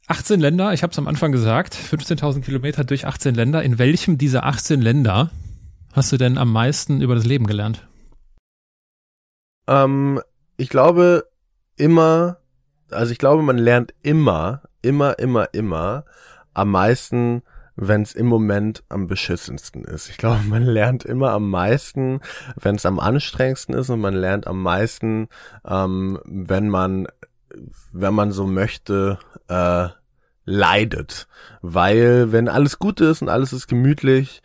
18 Länder, ich habe es am Anfang gesagt, 15.000 Kilometer durch 18 Länder. In welchem dieser 18 Länder hast du denn am meisten über das Leben gelernt? Ähm, ich glaube immer, also ich glaube, man lernt immer, immer, immer, immer am meisten, wenn es im Moment am beschissensten ist. Ich glaube, man lernt immer am meisten, wenn es am anstrengendsten ist und man lernt am meisten, ähm, wenn man wenn man so möchte, äh, leidet. Weil wenn alles gut ist und alles ist gemütlich,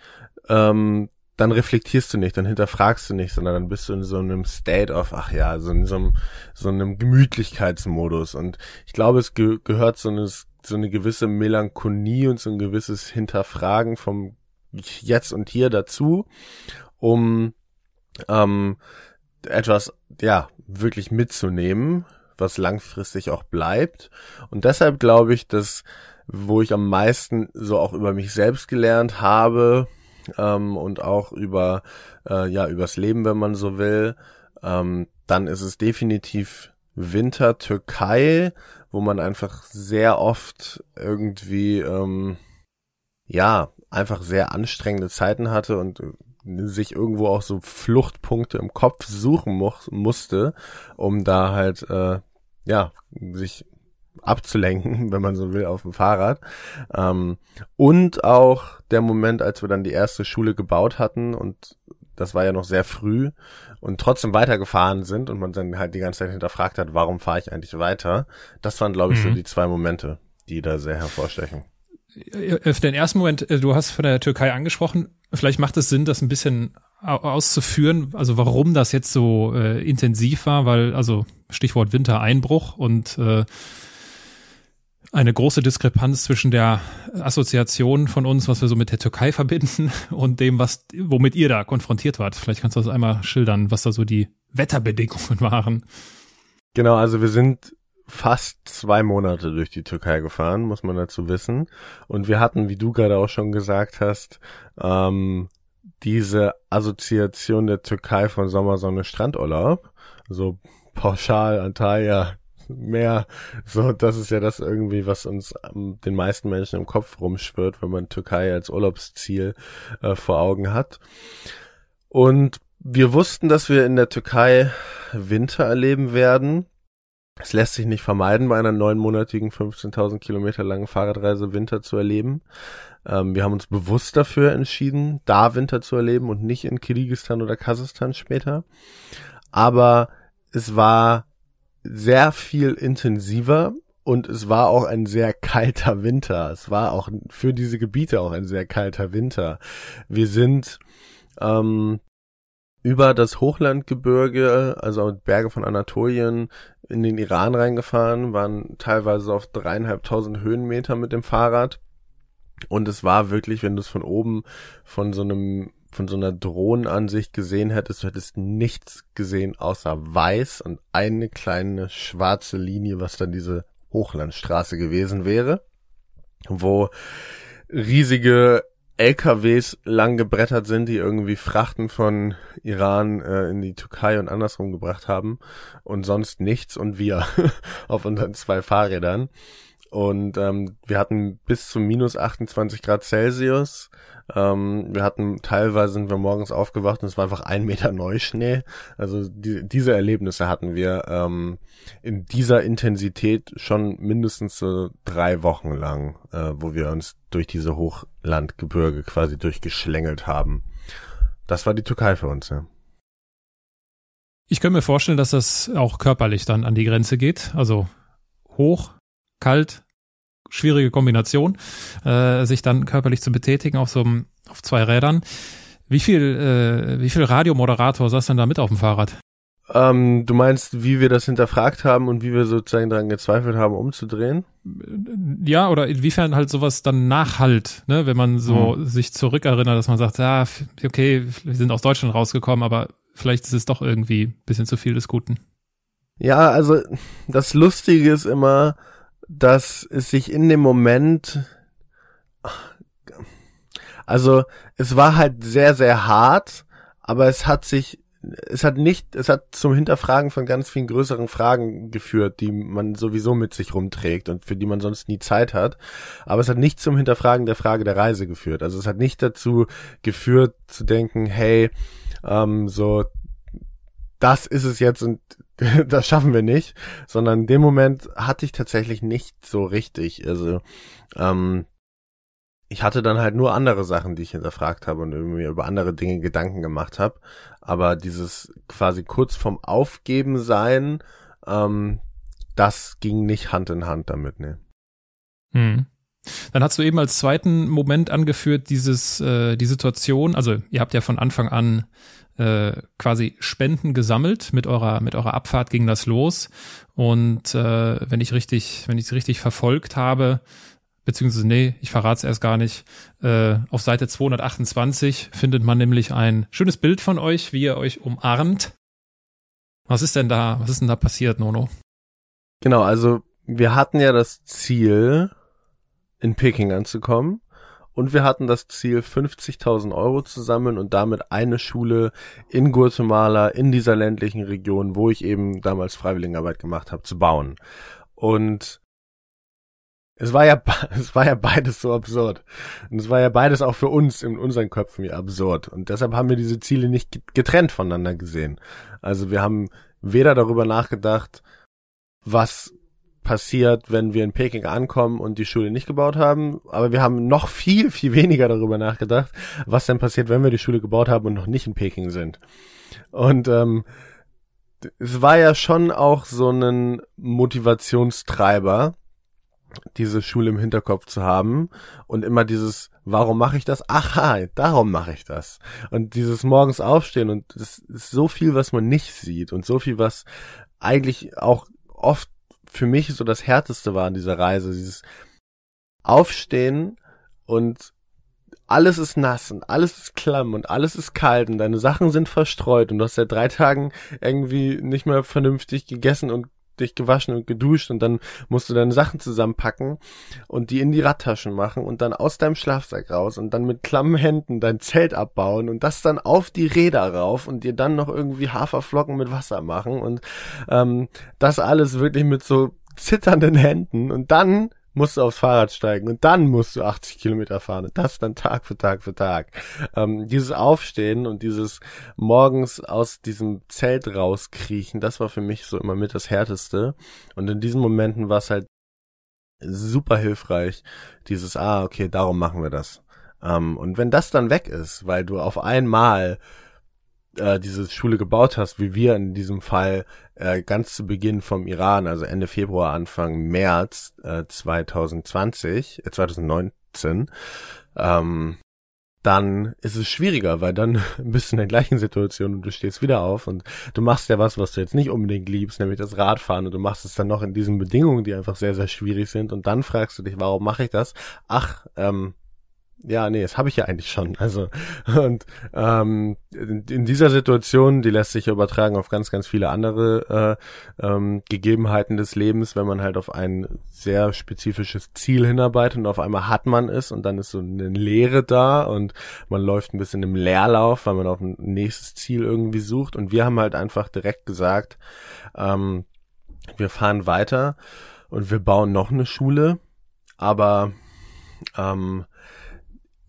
ähm, dann reflektierst du nicht, dann hinterfragst du nicht, sondern dann bist du in so einem State of, ach ja, so in so einem, so einem Gemütlichkeitsmodus. Und ich glaube, es ge gehört so eine, so eine gewisse Melancholie und so ein gewisses Hinterfragen vom Jetzt und Hier dazu, um ähm, etwas, ja, wirklich mitzunehmen, was langfristig auch bleibt. Und deshalb glaube ich, dass wo ich am meisten so auch über mich selbst gelernt habe ähm, und auch über äh, ja übers Leben, wenn man so will, ähm, dann ist es definitiv Winter Türkei, wo man einfach sehr oft irgendwie ähm, ja einfach sehr anstrengende Zeiten hatte und sich irgendwo auch so Fluchtpunkte im Kopf suchen mu musste, um da halt äh, ja, sich abzulenken, wenn man so will, auf dem Fahrrad. Ähm, und auch der Moment, als wir dann die erste Schule gebaut hatten und das war ja noch sehr früh und trotzdem weitergefahren sind und man dann halt die ganze Zeit hinterfragt hat, warum fahre ich eigentlich weiter. Das waren, glaube ich, mhm. so die zwei Momente, die da sehr hervorstechen. Für den ersten Moment, äh, du hast von der Türkei angesprochen, vielleicht macht es Sinn, das ein bisschen auszuführen, also warum das jetzt so äh, intensiv war, weil, also Stichwort Wintereinbruch und äh, eine große Diskrepanz zwischen der Assoziation von uns, was wir so mit der Türkei verbinden, und dem, was, womit ihr da konfrontiert wart. Vielleicht kannst du das einmal schildern, was da so die Wetterbedingungen waren. Genau, also wir sind fast zwei Monate durch die Türkei gefahren, muss man dazu wissen. Und wir hatten, wie du gerade auch schon gesagt hast, ähm, diese Assoziation der Türkei von Sommersonne Strandurlaub. So pauschal, Antalya, mehr. So, das ist ja das irgendwie, was uns ähm, den meisten Menschen im Kopf rumschwirrt, wenn man Türkei als Urlaubsziel äh, vor Augen hat. Und wir wussten, dass wir in der Türkei Winter erleben werden. Es lässt sich nicht vermeiden, bei einer neunmonatigen, 15.000 Kilometer langen Fahrradreise Winter zu erleben. Ähm, wir haben uns bewusst dafür entschieden, da Winter zu erleben und nicht in Kirgisistan oder Kasachstan später. Aber es war sehr viel intensiver und es war auch ein sehr kalter Winter. Es war auch für diese Gebiete auch ein sehr kalter Winter. Wir sind ähm, über das Hochlandgebirge, also Berge von Anatolien, in den Iran reingefahren, waren teilweise auf dreieinhalbtausend Höhenmeter mit dem Fahrrad. Und es war wirklich, wenn du es von oben von so einem, von so einer Drohnenansicht gesehen hättest, du hättest nichts gesehen außer weiß und eine kleine schwarze Linie, was dann diese Hochlandstraße gewesen wäre, wo riesige LKWs lang gebrettert sind, die irgendwie Frachten von Iran äh, in die Türkei und andersrum gebracht haben und sonst nichts und wir auf unseren zwei Fahrrädern. Und ähm, wir hatten bis zu minus 28 Grad Celsius. Ähm, wir hatten teilweise sind wir morgens aufgewacht und es war einfach ein Meter Neuschnee. Also die, diese Erlebnisse hatten wir ähm, in dieser Intensität schon mindestens so drei Wochen lang, äh, wo wir uns durch diese Hochlandgebirge quasi durchgeschlängelt haben. Das war die Türkei für uns, ja. Ich könnte mir vorstellen, dass das auch körperlich dann an die Grenze geht. Also hoch, kalt, schwierige Kombination, äh, sich dann körperlich zu betätigen auf so einem, auf zwei Rädern. Wie viel, äh, wie viel Radiomoderator saß denn da mit auf dem Fahrrad? Ähm, du meinst, wie wir das hinterfragt haben und wie wir sozusagen daran gezweifelt haben, umzudrehen? Ja, oder inwiefern halt sowas dann nachhalt, ne, wenn man so mhm. sich zurückerinnert, dass man sagt, ja, okay, wir sind aus Deutschland rausgekommen, aber vielleicht ist es doch irgendwie ein bisschen zu viel des Guten. Ja, also das Lustige ist immer, dass es sich in dem Moment, also es war halt sehr, sehr hart, aber es hat sich, es hat nicht, es hat zum Hinterfragen von ganz vielen größeren Fragen geführt, die man sowieso mit sich rumträgt und für die man sonst nie Zeit hat. Aber es hat nicht zum Hinterfragen der Frage der Reise geführt. Also es hat nicht dazu geführt zu denken, hey, ähm, so, das ist es jetzt und das schaffen wir nicht, sondern in dem Moment hatte ich tatsächlich nicht so richtig. Also ähm, ich hatte dann halt nur andere Sachen, die ich hinterfragt habe und irgendwie über andere Dinge Gedanken gemacht habe. Aber dieses quasi kurz vorm Aufgeben sein, ähm, das ging nicht Hand in Hand damit, ne. Hm. Dann hast du eben als zweiten Moment angeführt, dieses, äh, die Situation, also ihr habt ja von Anfang an äh, quasi Spenden gesammelt. Mit eurer, mit eurer Abfahrt ging das los. Und äh, wenn ich richtig, wenn ich es richtig verfolgt habe, beziehungsweise nee, ich verrate es erst gar nicht, äh, auf Seite 228 findet man nämlich ein schönes Bild von euch, wie ihr euch umarmt. Was ist denn da, was ist denn da passiert, Nono? Genau, also wir hatten ja das Ziel, in Peking anzukommen und wir hatten das Ziel, 50.000 Euro zu sammeln und damit eine Schule in Guatemala, in dieser ländlichen Region, wo ich eben damals Freiwilligenarbeit gemacht habe, zu bauen. Und es war ja, es war ja beides so absurd. Und es war ja beides auch für uns in unseren Köpfen ja absurd. Und deshalb haben wir diese Ziele nicht getrennt voneinander gesehen. Also wir haben weder darüber nachgedacht, was passiert, wenn wir in Peking ankommen und die Schule nicht gebaut haben. Aber wir haben noch viel, viel weniger darüber nachgedacht, was denn passiert, wenn wir die Schule gebaut haben und noch nicht in Peking sind. Und ähm, es war ja schon auch so ein Motivationstreiber, diese Schule im Hinterkopf zu haben und immer dieses, warum mache ich das? Aha, darum mache ich das. Und dieses morgens aufstehen und es ist so viel, was man nicht sieht und so viel, was eigentlich auch oft für mich so das Härteste war an dieser Reise. Dieses Aufstehen und alles ist nass und alles ist klamm und alles ist kalt und deine Sachen sind verstreut und du hast seit drei Tagen irgendwie nicht mehr vernünftig gegessen und dich gewaschen und geduscht und dann musst du deine Sachen zusammenpacken und die in die Radtaschen machen und dann aus deinem Schlafsack raus und dann mit klammen Händen dein Zelt abbauen und das dann auf die Räder rauf und dir dann noch irgendwie Haferflocken mit Wasser machen und ähm, das alles wirklich mit so zitternden Händen und dann musst du aufs Fahrrad steigen und dann musst du 80 Kilometer fahren und das dann Tag für Tag für Tag. Ähm, dieses Aufstehen und dieses morgens aus diesem Zelt rauskriechen, das war für mich so immer mit das Härteste und in diesen Momenten war es halt super hilfreich, dieses, ah, okay, darum machen wir das. Ähm, und wenn das dann weg ist, weil du auf einmal äh, diese Schule gebaut hast, wie wir in diesem Fall äh, ganz zu Beginn vom Iran, also Ende Februar, Anfang März äh, 2020, äh, 2019, ähm, dann ist es schwieriger, weil dann bist du in der gleichen Situation und du stehst wieder auf und du machst ja was, was du jetzt nicht unbedingt liebst, nämlich das Radfahren und du machst es dann noch in diesen Bedingungen, die einfach sehr, sehr schwierig sind und dann fragst du dich, warum mache ich das? Ach, ähm, ja, nee, das habe ich ja eigentlich schon. Also und ähm, in, in, dieser Situation, die lässt sich übertragen auf ganz, ganz viele andere äh, ähm, Gegebenheiten des Lebens, wenn man halt auf ein sehr spezifisches Ziel hinarbeitet und auf einmal hat man es und dann ist so eine Leere da und man läuft ein bisschen im Leerlauf, weil man auf ein nächstes Ziel irgendwie sucht. Und wir haben halt einfach direkt gesagt, ähm, wir fahren weiter und wir bauen noch eine Schule, aber ähm,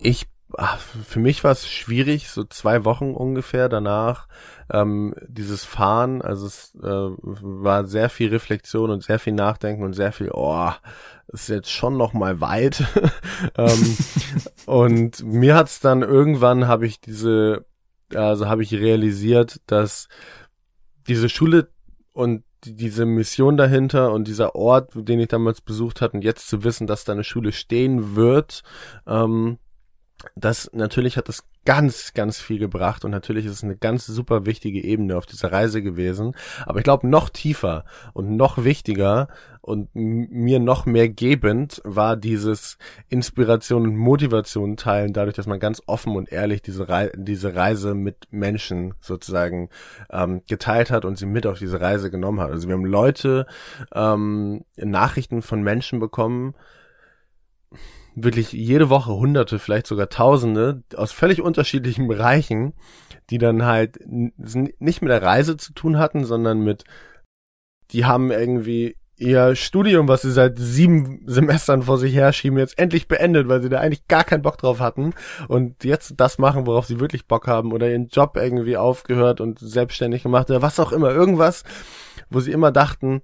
ich ach, für mich war es schwierig, so zwei Wochen ungefähr danach ähm, dieses Fahren, also es äh, war sehr viel Reflexion und sehr viel Nachdenken und sehr viel, oh, ist jetzt schon noch mal weit. ähm, und mir hat's dann irgendwann habe ich diese, also habe ich realisiert, dass diese Schule und diese Mission dahinter und dieser Ort, den ich damals besucht hatte und jetzt zu wissen, dass da eine Schule stehen wird, ähm, das natürlich hat das ganz, ganz viel gebracht und natürlich ist es eine ganz super wichtige Ebene auf dieser Reise gewesen. Aber ich glaube, noch tiefer und noch wichtiger und mir noch mehr gebend war dieses Inspiration und Motivation teilen, dadurch, dass man ganz offen und ehrlich diese, Re diese Reise mit Menschen sozusagen ähm, geteilt hat und sie mit auf diese Reise genommen hat. Also wir haben Leute, ähm, Nachrichten von Menschen bekommen, wirklich jede Woche Hunderte, vielleicht sogar Tausende aus völlig unterschiedlichen Bereichen, die dann halt nicht mit der Reise zu tun hatten, sondern mit, die haben irgendwie ihr Studium, was sie seit sieben Semestern vor sich herschieben, jetzt endlich beendet, weil sie da eigentlich gar keinen Bock drauf hatten und jetzt das machen, worauf sie wirklich Bock haben oder ihren Job irgendwie aufgehört und selbstständig gemacht oder was auch immer, irgendwas, wo sie immer dachten,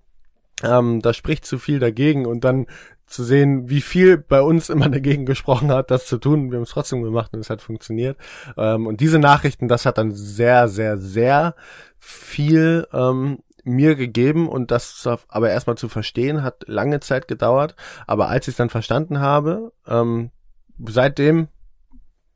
ähm, da spricht zu viel dagegen und dann zu sehen, wie viel bei uns immer dagegen gesprochen hat, das zu tun. Wir haben es trotzdem gemacht und es hat funktioniert. Ähm, und diese Nachrichten, das hat dann sehr, sehr, sehr viel ähm, mir gegeben und das aber erstmal zu verstehen hat lange Zeit gedauert. Aber als ich es dann verstanden habe, ähm, seitdem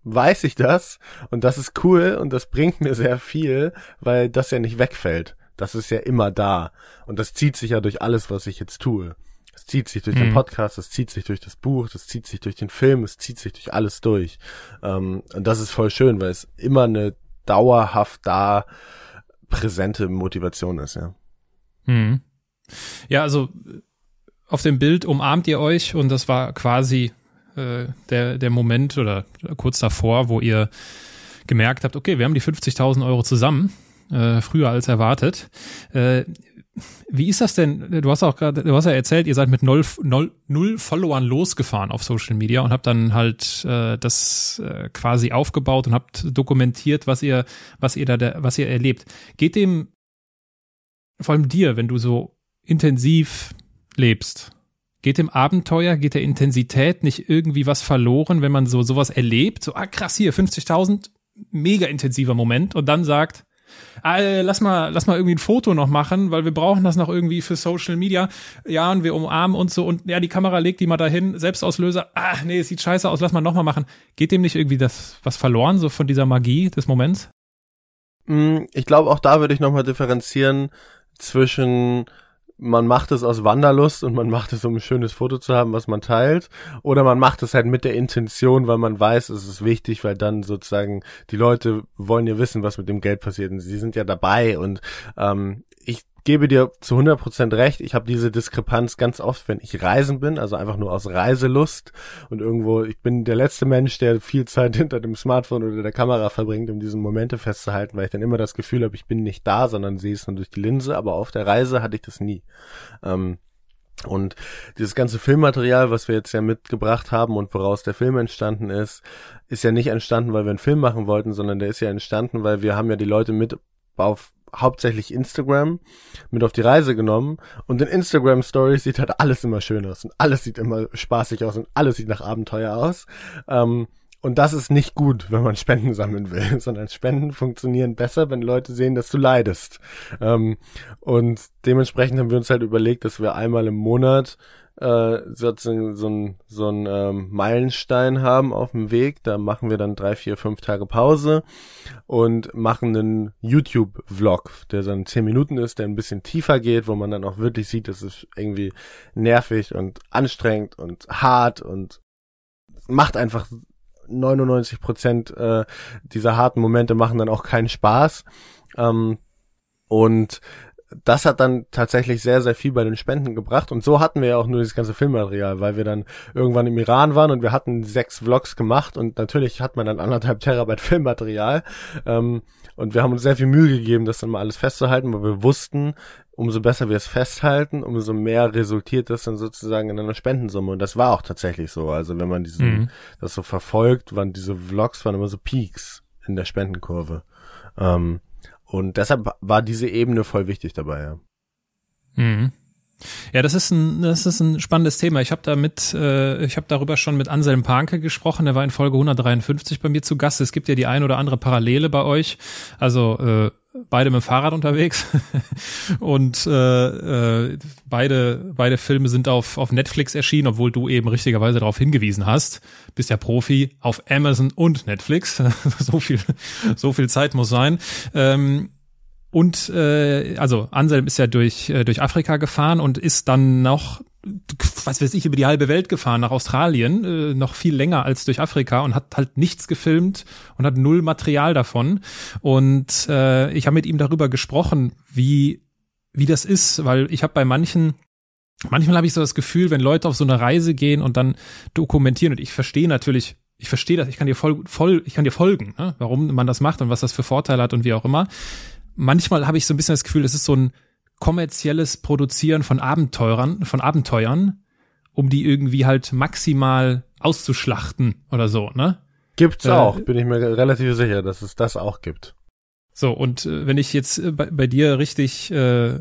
weiß ich das und das ist cool und das bringt mir sehr viel, weil das ja nicht wegfällt. Das ist ja immer da und das zieht sich ja durch alles, was ich jetzt tue. Es zieht sich durch mhm. den Podcast, es zieht sich durch das Buch, es zieht sich durch den Film, es zieht sich durch alles durch. Ähm, und das ist voll schön, weil es immer eine dauerhaft da präsente Motivation ist, ja. Mhm. Ja, also auf dem Bild umarmt ihr euch und das war quasi äh, der, der Moment oder kurz davor, wo ihr gemerkt habt, okay, wir haben die 50.000 Euro zusammen, äh, früher als erwartet. Äh, wie ist das denn? Du hast auch gerade, du hast ja erzählt, ihr seid mit null, null, null Followern losgefahren auf Social Media und habt dann halt äh, das äh, quasi aufgebaut und habt dokumentiert, was ihr, was ihr da, was ihr erlebt. Geht dem, vor allem dir, wenn du so intensiv lebst, geht dem Abenteuer, geht der Intensität nicht irgendwie was verloren, wenn man so sowas erlebt? So, ah krass, hier 50.000, mega intensiver Moment und dann sagt, äh, lass mal, lass mal irgendwie ein Foto noch machen, weil wir brauchen das noch irgendwie für Social Media. Ja, und wir umarmen uns so und ja, die Kamera legt die mal dahin, Selbstauslöser. Ah, nee, es sieht scheiße aus, lass mal nochmal machen. Geht dem nicht irgendwie das was verloren, so von dieser Magie des Moments? Mm, ich glaube, auch da würde ich nochmal differenzieren zwischen man macht es aus Wanderlust und man macht es, um ein schönes Foto zu haben, was man teilt. Oder man macht es halt mit der Intention, weil man weiß, es ist wichtig, weil dann sozusagen die Leute wollen ja wissen, was mit dem Geld passiert und sie sind ja dabei und ähm, ich gebe dir zu 100% recht, ich habe diese Diskrepanz ganz oft, wenn ich reisen bin, also einfach nur aus Reiselust und irgendwo, ich bin der letzte Mensch, der viel Zeit hinter dem Smartphone oder der Kamera verbringt, um diese Momente festzuhalten, weil ich dann immer das Gefühl habe, ich bin nicht da, sondern sehe es nur durch die Linse, aber auf der Reise hatte ich das nie. Ähm, und dieses ganze Filmmaterial, was wir jetzt ja mitgebracht haben und woraus der Film entstanden ist, ist ja nicht entstanden, weil wir einen Film machen wollten, sondern der ist ja entstanden, weil wir haben ja die Leute mit auf hauptsächlich Instagram mit auf die Reise genommen und in Instagram Stories sieht halt alles immer schön aus und alles sieht immer spaßig aus und alles sieht nach Abenteuer aus. Ähm, und das ist nicht gut, wenn man Spenden sammeln will, sondern Spenden funktionieren besser, wenn Leute sehen, dass du leidest. Ähm, und dementsprechend haben wir uns halt überlegt, dass wir einmal im Monat äh, sozusagen so ein, so ein ähm, Meilenstein haben auf dem Weg. Da machen wir dann drei, vier, fünf Tage Pause und machen einen YouTube-Vlog, der dann zehn Minuten ist, der ein bisschen tiefer geht, wo man dann auch wirklich sieht, dass es irgendwie nervig und anstrengend und hart und macht einfach 99 Prozent äh, dieser harten Momente machen dann auch keinen Spaß. Ähm, und das hat dann tatsächlich sehr, sehr viel bei den Spenden gebracht. Und so hatten wir ja auch nur dieses ganze Filmmaterial, weil wir dann irgendwann im Iran waren und wir hatten sechs Vlogs gemacht und natürlich hat man dann anderthalb Terabyte Filmmaterial. Ähm, und wir haben uns sehr viel Mühe gegeben, das dann mal alles festzuhalten, weil wir wussten, umso besser wir es festhalten, umso mehr resultiert das dann sozusagen in einer Spendensumme. Und das war auch tatsächlich so. Also wenn man diesen, mhm. das so verfolgt, waren diese Vlogs waren immer so Peaks in der Spendenkurve. Ähm, und deshalb war diese Ebene voll wichtig dabei, ja. Mhm. Ja, das ist ein, das ist ein spannendes Thema. Ich habe damit, äh, ich habe darüber schon mit Anselm Panke gesprochen. Der war in Folge 153 bei mir zu Gast. Es gibt ja die ein oder andere Parallele bei euch. Also äh, beide mit dem Fahrrad unterwegs und äh, äh, beide beide Filme sind auf auf Netflix erschienen, obwohl du eben richtigerweise darauf hingewiesen hast. Bist ja Profi auf Amazon und Netflix. so viel so viel Zeit muss sein. Ähm, und äh, also Anselm ist ja durch äh, durch Afrika gefahren und ist dann noch was weiß ich, über die halbe Welt gefahren nach Australien, äh, noch viel länger als durch Afrika und hat halt nichts gefilmt und hat null Material davon. Und äh, ich habe mit ihm darüber gesprochen, wie, wie das ist, weil ich habe bei manchen Manchmal habe ich so das Gefühl, wenn Leute auf so eine Reise gehen und dann dokumentieren, und ich verstehe natürlich, ich verstehe das, ich kann dir voll, voll, ich kann dir folgen, ne, warum man das macht und was das für Vorteile hat und wie auch immer. Manchmal habe ich so ein bisschen das Gefühl, es ist so ein, kommerzielles Produzieren von Abenteurern, von Abenteuern, um die irgendwie halt maximal auszuschlachten oder so, ne? Gibt's äh, auch, bin ich mir relativ sicher, dass es das auch gibt. So, und äh, wenn ich jetzt äh, bei, bei, dir richtig, äh,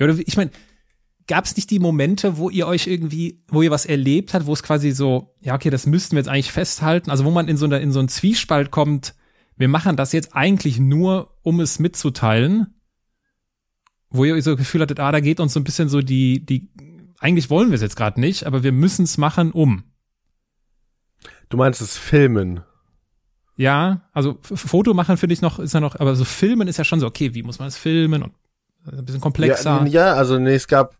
oder ich meine, gab es nicht die Momente, wo ihr euch irgendwie, wo ihr was erlebt habt, wo es quasi so, ja, okay, das müssten wir jetzt eigentlich festhalten, also wo man in so, eine, in so einen Zwiespalt kommt, wir machen das jetzt eigentlich nur, um es mitzuteilen, wo ihr so Gefühl hattet, ah, da geht uns so ein bisschen so die, die, eigentlich wollen wir es jetzt gerade nicht, aber wir müssen es machen, um. Du meinst es Filmen? Ja, also Foto machen finde ich noch, ist ja noch, aber so Filmen ist ja schon so, okay, wie muss man es filmen und ein bisschen komplexer. Ja, ja also nee, es gab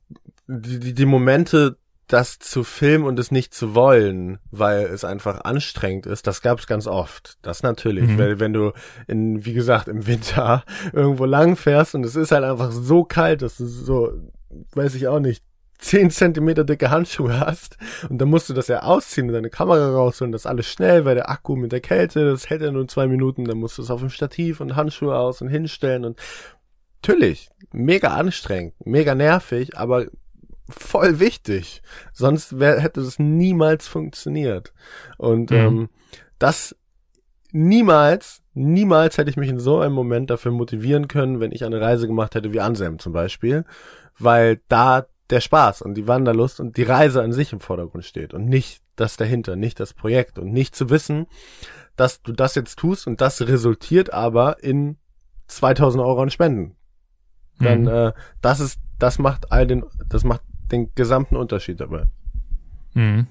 die, die, die Momente, das zu filmen und es nicht zu wollen, weil es einfach anstrengend ist, das gab's ganz oft. Das natürlich, mhm. weil wenn du in, wie gesagt, im Winter irgendwo lang fährst und es ist halt einfach so kalt, dass du so, weiß ich auch nicht, zehn Zentimeter dicke Handschuhe hast und dann musst du das ja ausziehen und deine Kamera rausholen, das alles schnell, weil der Akku mit der Kälte, das hält ja nur zwei Minuten, dann musst du es auf dem Stativ und Handschuhe aus und hinstellen und natürlich, mega anstrengend, mega nervig, aber voll wichtig. Sonst wär, hätte es niemals funktioniert. Und mhm. ähm, das niemals, niemals hätte ich mich in so einem Moment dafür motivieren können, wenn ich eine Reise gemacht hätte wie Anselm zum Beispiel, weil da der Spaß und die Wanderlust und die Reise an sich im Vordergrund steht und nicht das dahinter, nicht das Projekt und nicht zu wissen, dass du das jetzt tust und das resultiert aber in 2000 Euro an Spenden. Dann, mhm. äh, das ist, das macht all den, das macht den gesamten Unterschied dabei. Mhm.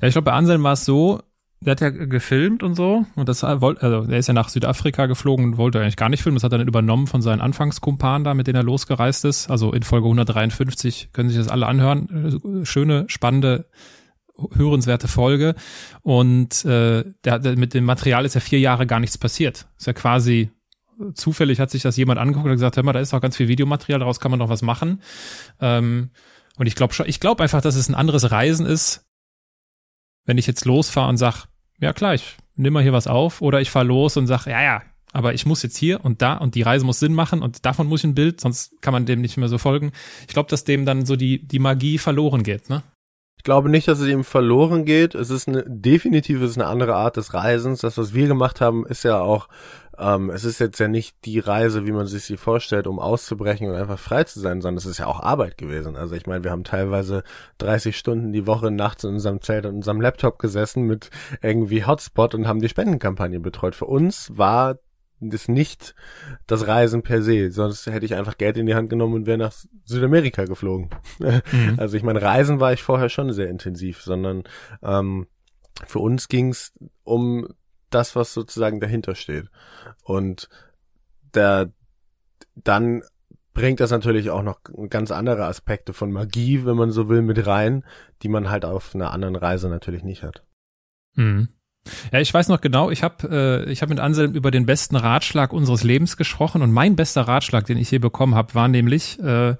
Ja, ich glaube, bei Anselm war es so, der hat ja gefilmt und so und das also er ist ja nach Südafrika geflogen und wollte eigentlich gar nicht filmen. Das hat er dann übernommen von seinen Anfangskumpanen da, mit denen er losgereist ist. Also in Folge 153 können sich das alle anhören. Schöne, spannende, hörenswerte Folge. Und äh, der, der, mit dem Material ist ja vier Jahre gar nichts passiert. Ist ja quasi zufällig hat sich das jemand angeguckt und gesagt, hör mal, da ist doch ganz viel Videomaterial, daraus kann man noch was machen. Ähm, und ich glaube schon, ich glaube einfach, dass es ein anderes Reisen ist, wenn ich jetzt losfahre und sag, ja klar, ich nimm mal hier was auf, oder ich fahre los und sag, ja, ja, aber ich muss jetzt hier und da und die Reise muss Sinn machen und davon muss ich ein Bild, sonst kann man dem nicht mehr so folgen. Ich glaube, dass dem dann so die, die Magie verloren geht, ne? Ich glaube nicht, dass es ihm verloren geht. Es ist eine, definitiv ist eine andere Art des Reisens. Das, was wir gemacht haben, ist ja auch, ähm, es ist jetzt ja nicht die Reise, wie man sich sie vorstellt, um auszubrechen und einfach frei zu sein, sondern es ist ja auch Arbeit gewesen. Also ich meine, wir haben teilweise 30 Stunden die Woche nachts in unserem Zelt und unserem Laptop gesessen mit irgendwie Hotspot und haben die Spendenkampagne betreut. Für uns war das nicht das Reisen per se, sonst hätte ich einfach Geld in die Hand genommen und wäre nach Südamerika geflogen. Mhm. Also ich meine, Reisen war ich vorher schon sehr intensiv, sondern ähm, für uns ging's um das, was sozusagen dahinter steht. Und der dann bringt das natürlich auch noch ganz andere Aspekte von Magie, wenn man so will, mit rein, die man halt auf einer anderen Reise natürlich nicht hat. Mhm. Ja, ich weiß noch genau, ich habe äh, ich hab mit Anselm über den besten Ratschlag unseres Lebens gesprochen und mein bester Ratschlag, den ich hier bekommen habe, war nämlich, äh,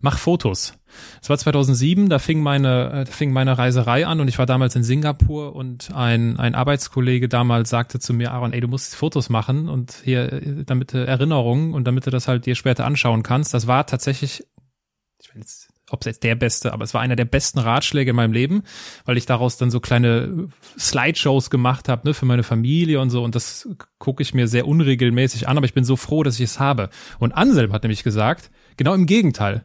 mach Fotos. Es war 2007, da fing meine, äh, fing meine Reiserei an und ich war damals in Singapur und ein, ein Arbeitskollege damals sagte zu mir, Aaron, ey, du musst Fotos machen und hier, äh, damit du Erinnerungen und damit du das halt dir später anschauen kannst. Das war tatsächlich, ich will jetzt ob es jetzt der beste, aber es war einer der besten Ratschläge in meinem Leben, weil ich daraus dann so kleine Slideshows gemacht habe, ne, für meine Familie und so. Und das gucke ich mir sehr unregelmäßig an, aber ich bin so froh, dass ich es habe. Und Anselm hat nämlich gesagt, genau im Gegenteil.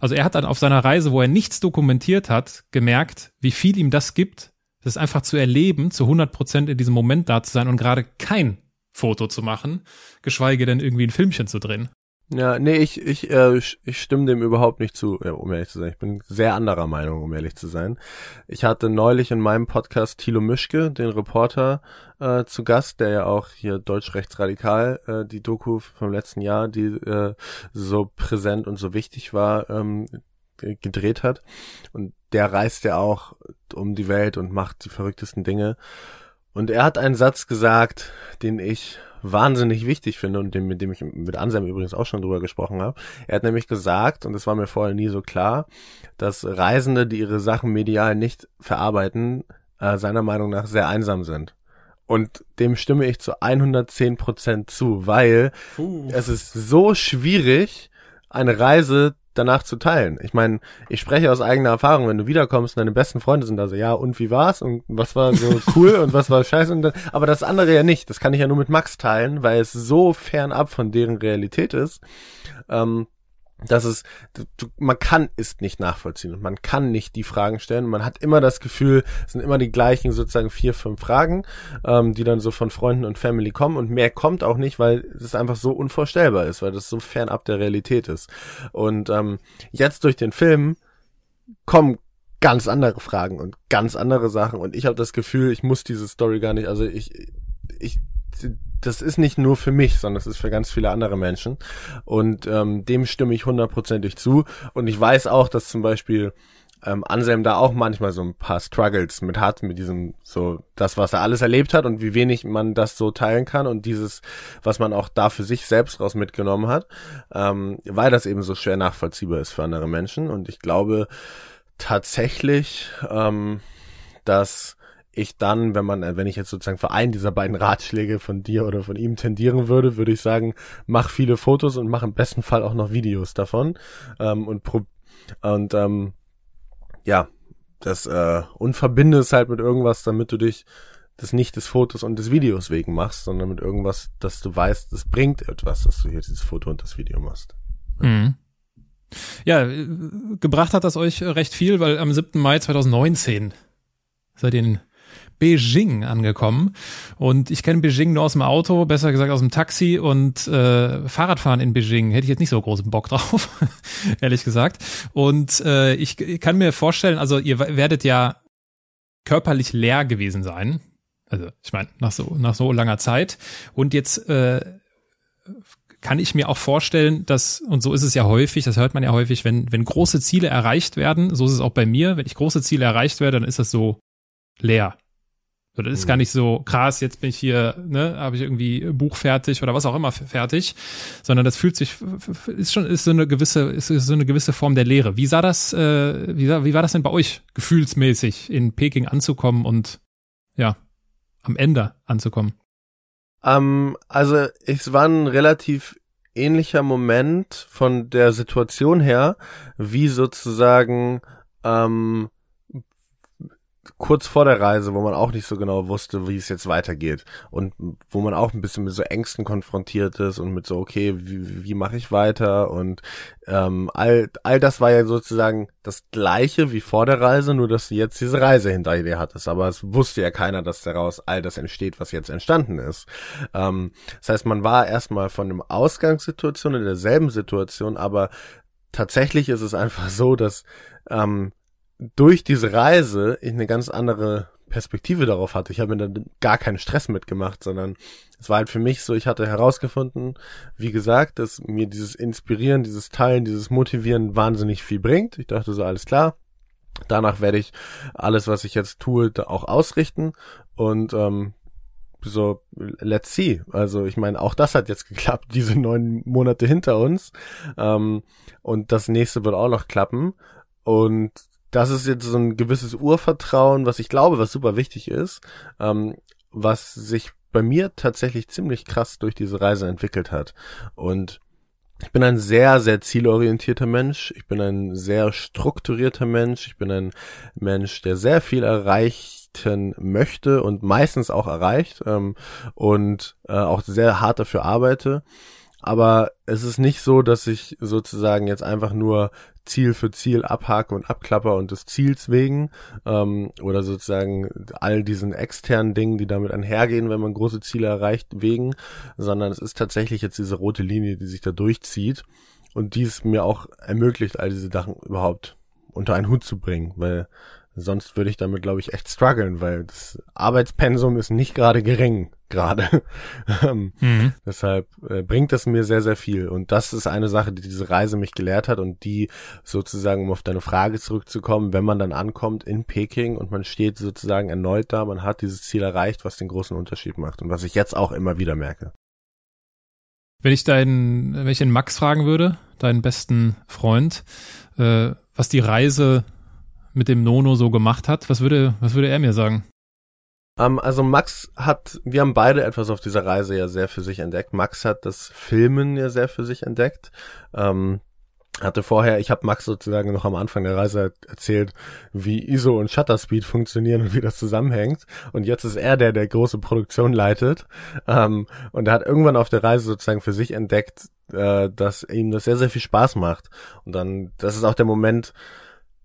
Also er hat dann auf seiner Reise, wo er nichts dokumentiert hat, gemerkt, wie viel ihm das gibt, das einfach zu erleben, zu 100 Prozent in diesem Moment da zu sein und gerade kein Foto zu machen, geschweige denn irgendwie ein Filmchen zu drehen. Ja, nee, ich, ich, äh, ich stimme dem überhaupt nicht zu, um ehrlich zu sein. Ich bin sehr anderer Meinung, um ehrlich zu sein. Ich hatte neulich in meinem Podcast Thilo Mischke, den Reporter, äh, zu Gast, der ja auch hier Deutsch-Rechtsradikal, äh, die Doku vom letzten Jahr, die äh, so präsent und so wichtig war, ähm, gedreht hat. Und der reist ja auch um die Welt und macht die verrücktesten Dinge. Und er hat einen Satz gesagt, den ich wahnsinnig wichtig finde und dem, mit dem ich mit Anselm übrigens auch schon drüber gesprochen habe. Er hat nämlich gesagt, und das war mir vorher nie so klar, dass Reisende, die ihre Sachen medial nicht verarbeiten, äh, seiner Meinung nach sehr einsam sind. Und dem stimme ich zu 110 Prozent zu, weil Puh. es ist so schwierig, eine Reise danach zu teilen. Ich meine, ich spreche aus eigener Erfahrung, wenn du wiederkommst und deine besten Freunde sind da so, ja, und wie war's? Und was war so cool und was war scheiße? Und dann, aber das andere ja nicht. Das kann ich ja nur mit Max teilen, weil es so fernab von deren Realität ist. Ähm, dass es, du, man kann es nicht nachvollziehen und man kann nicht die Fragen stellen. Man hat immer das Gefühl, es sind immer die gleichen sozusagen vier, fünf Fragen, ähm, die dann so von Freunden und Family kommen und mehr kommt auch nicht, weil es einfach so unvorstellbar ist, weil das so fernab der Realität ist. Und ähm, jetzt durch den Film kommen ganz andere Fragen und ganz andere Sachen und ich habe das Gefühl, ich muss diese Story gar nicht, also ich, ich das ist nicht nur für mich, sondern es ist für ganz viele andere Menschen. Und ähm, dem stimme ich hundertprozentig zu. Und ich weiß auch, dass zum Beispiel ähm, Anselm da auch manchmal so ein paar Struggles mit hat, mit diesem, so, das, was er alles erlebt hat und wie wenig man das so teilen kann und dieses, was man auch da für sich selbst raus mitgenommen hat, ähm, weil das eben so schwer nachvollziehbar ist für andere Menschen. Und ich glaube tatsächlich, ähm, dass ich dann, wenn man, wenn ich jetzt sozusagen für einen dieser beiden Ratschläge von dir oder von ihm tendieren würde, würde ich sagen, mach viele Fotos und mach im besten Fall auch noch Videos davon. Ähm, und pro und ähm, ja, das äh, und verbinde es halt mit irgendwas, damit du dich das nicht des Fotos und des Videos wegen machst, sondern mit irgendwas, dass du weißt, es bringt etwas, dass du hier dieses Foto und das Video machst. Mhm. Ja, äh, gebracht hat das euch recht viel, weil am 7. Mai 2019 seid ihr in Beijing angekommen. Und ich kenne Beijing nur aus dem Auto, besser gesagt aus dem Taxi und äh, Fahrradfahren in Beijing hätte ich jetzt nicht so großen Bock drauf, ehrlich gesagt. Und äh, ich, ich kann mir vorstellen, also ihr werdet ja körperlich leer gewesen sein. Also ich meine, nach so, nach so langer Zeit. Und jetzt äh, kann ich mir auch vorstellen, dass, und so ist es ja häufig, das hört man ja häufig, wenn, wenn große Ziele erreicht werden, so ist es auch bei mir, wenn ich große Ziele erreicht werde, dann ist das so leer So, das ist gar nicht so krass, jetzt bin ich hier, ne, habe ich irgendwie Buch fertig oder was auch immer fertig, sondern das fühlt sich, ist schon, ist so eine gewisse, ist so eine gewisse Form der Lehre. Wie sah das, äh, wie, sah, wie war das denn bei euch, gefühlsmäßig in Peking anzukommen und ja, am Ende anzukommen? Ähm, also es war ein relativ ähnlicher Moment von der Situation her, wie sozusagen ähm, kurz vor der Reise, wo man auch nicht so genau wusste, wie es jetzt weitergeht und wo man auch ein bisschen mit so Ängsten konfrontiert ist und mit so, okay, wie, wie mache ich weiter und ähm, all, all das war ja sozusagen das gleiche wie vor der Reise, nur dass du jetzt diese Reise hinter dir hattest, aber es wusste ja keiner, dass daraus all das entsteht, was jetzt entstanden ist. Ähm, das heißt, man war erstmal von einem Ausgangssituation in derselben Situation, aber tatsächlich ist es einfach so, dass ähm, durch diese Reise ich eine ganz andere Perspektive darauf hatte. Ich habe mir dann gar keinen Stress mitgemacht, sondern es war halt für mich so, ich hatte herausgefunden, wie gesagt, dass mir dieses Inspirieren, dieses Teilen, dieses Motivieren wahnsinnig viel bringt. Ich dachte so, alles klar. Danach werde ich alles, was ich jetzt tue, auch ausrichten und ähm, so, let's see. Also ich meine, auch das hat jetzt geklappt, diese neun Monate hinter uns. Ähm, und das nächste wird auch noch klappen. Und das ist jetzt so ein gewisses Urvertrauen, was ich glaube, was super wichtig ist, ähm, was sich bei mir tatsächlich ziemlich krass durch diese Reise entwickelt hat. Und ich bin ein sehr, sehr zielorientierter Mensch. Ich bin ein sehr strukturierter Mensch. Ich bin ein Mensch, der sehr viel erreichen möchte und meistens auch erreicht ähm, und äh, auch sehr hart dafür arbeite. Aber es ist nicht so, dass ich sozusagen jetzt einfach nur Ziel für Ziel abhake und abklapper und des Ziels wegen ähm, oder sozusagen all diesen externen Dingen, die damit einhergehen, wenn man große Ziele erreicht, wegen, sondern es ist tatsächlich jetzt diese rote Linie, die sich da durchzieht und die es mir auch ermöglicht, all diese Sachen überhaupt unter einen Hut zu bringen, weil Sonst würde ich damit, glaube ich, echt strugglen, weil das Arbeitspensum ist nicht gerade gering, gerade. Ähm, mhm. Deshalb äh, bringt das mir sehr, sehr viel. Und das ist eine Sache, die diese Reise mich gelehrt hat und die sozusagen, um auf deine Frage zurückzukommen, wenn man dann ankommt in Peking und man steht sozusagen erneut da, man hat dieses Ziel erreicht, was den großen Unterschied macht und was ich jetzt auch immer wieder merke. Wenn ich deinen, wenn ich den Max fragen würde, deinen besten Freund, äh, was die Reise mit dem Nono so gemacht hat. Was würde, was würde er mir sagen? Um, ähm, also Max hat, wir haben beide etwas auf dieser Reise ja sehr für sich entdeckt. Max hat das Filmen ja sehr für sich entdeckt. Um, hatte vorher, ich habe Max sozusagen noch am Anfang der Reise erzählt, wie ISO und Shutter Speed funktionieren und wie das zusammenhängt. Und jetzt ist er der, der große Produktion leitet. Um, und er hat irgendwann auf der Reise sozusagen für sich entdeckt, äh, dass ihm das sehr, sehr viel Spaß macht. Und dann, das ist auch der Moment,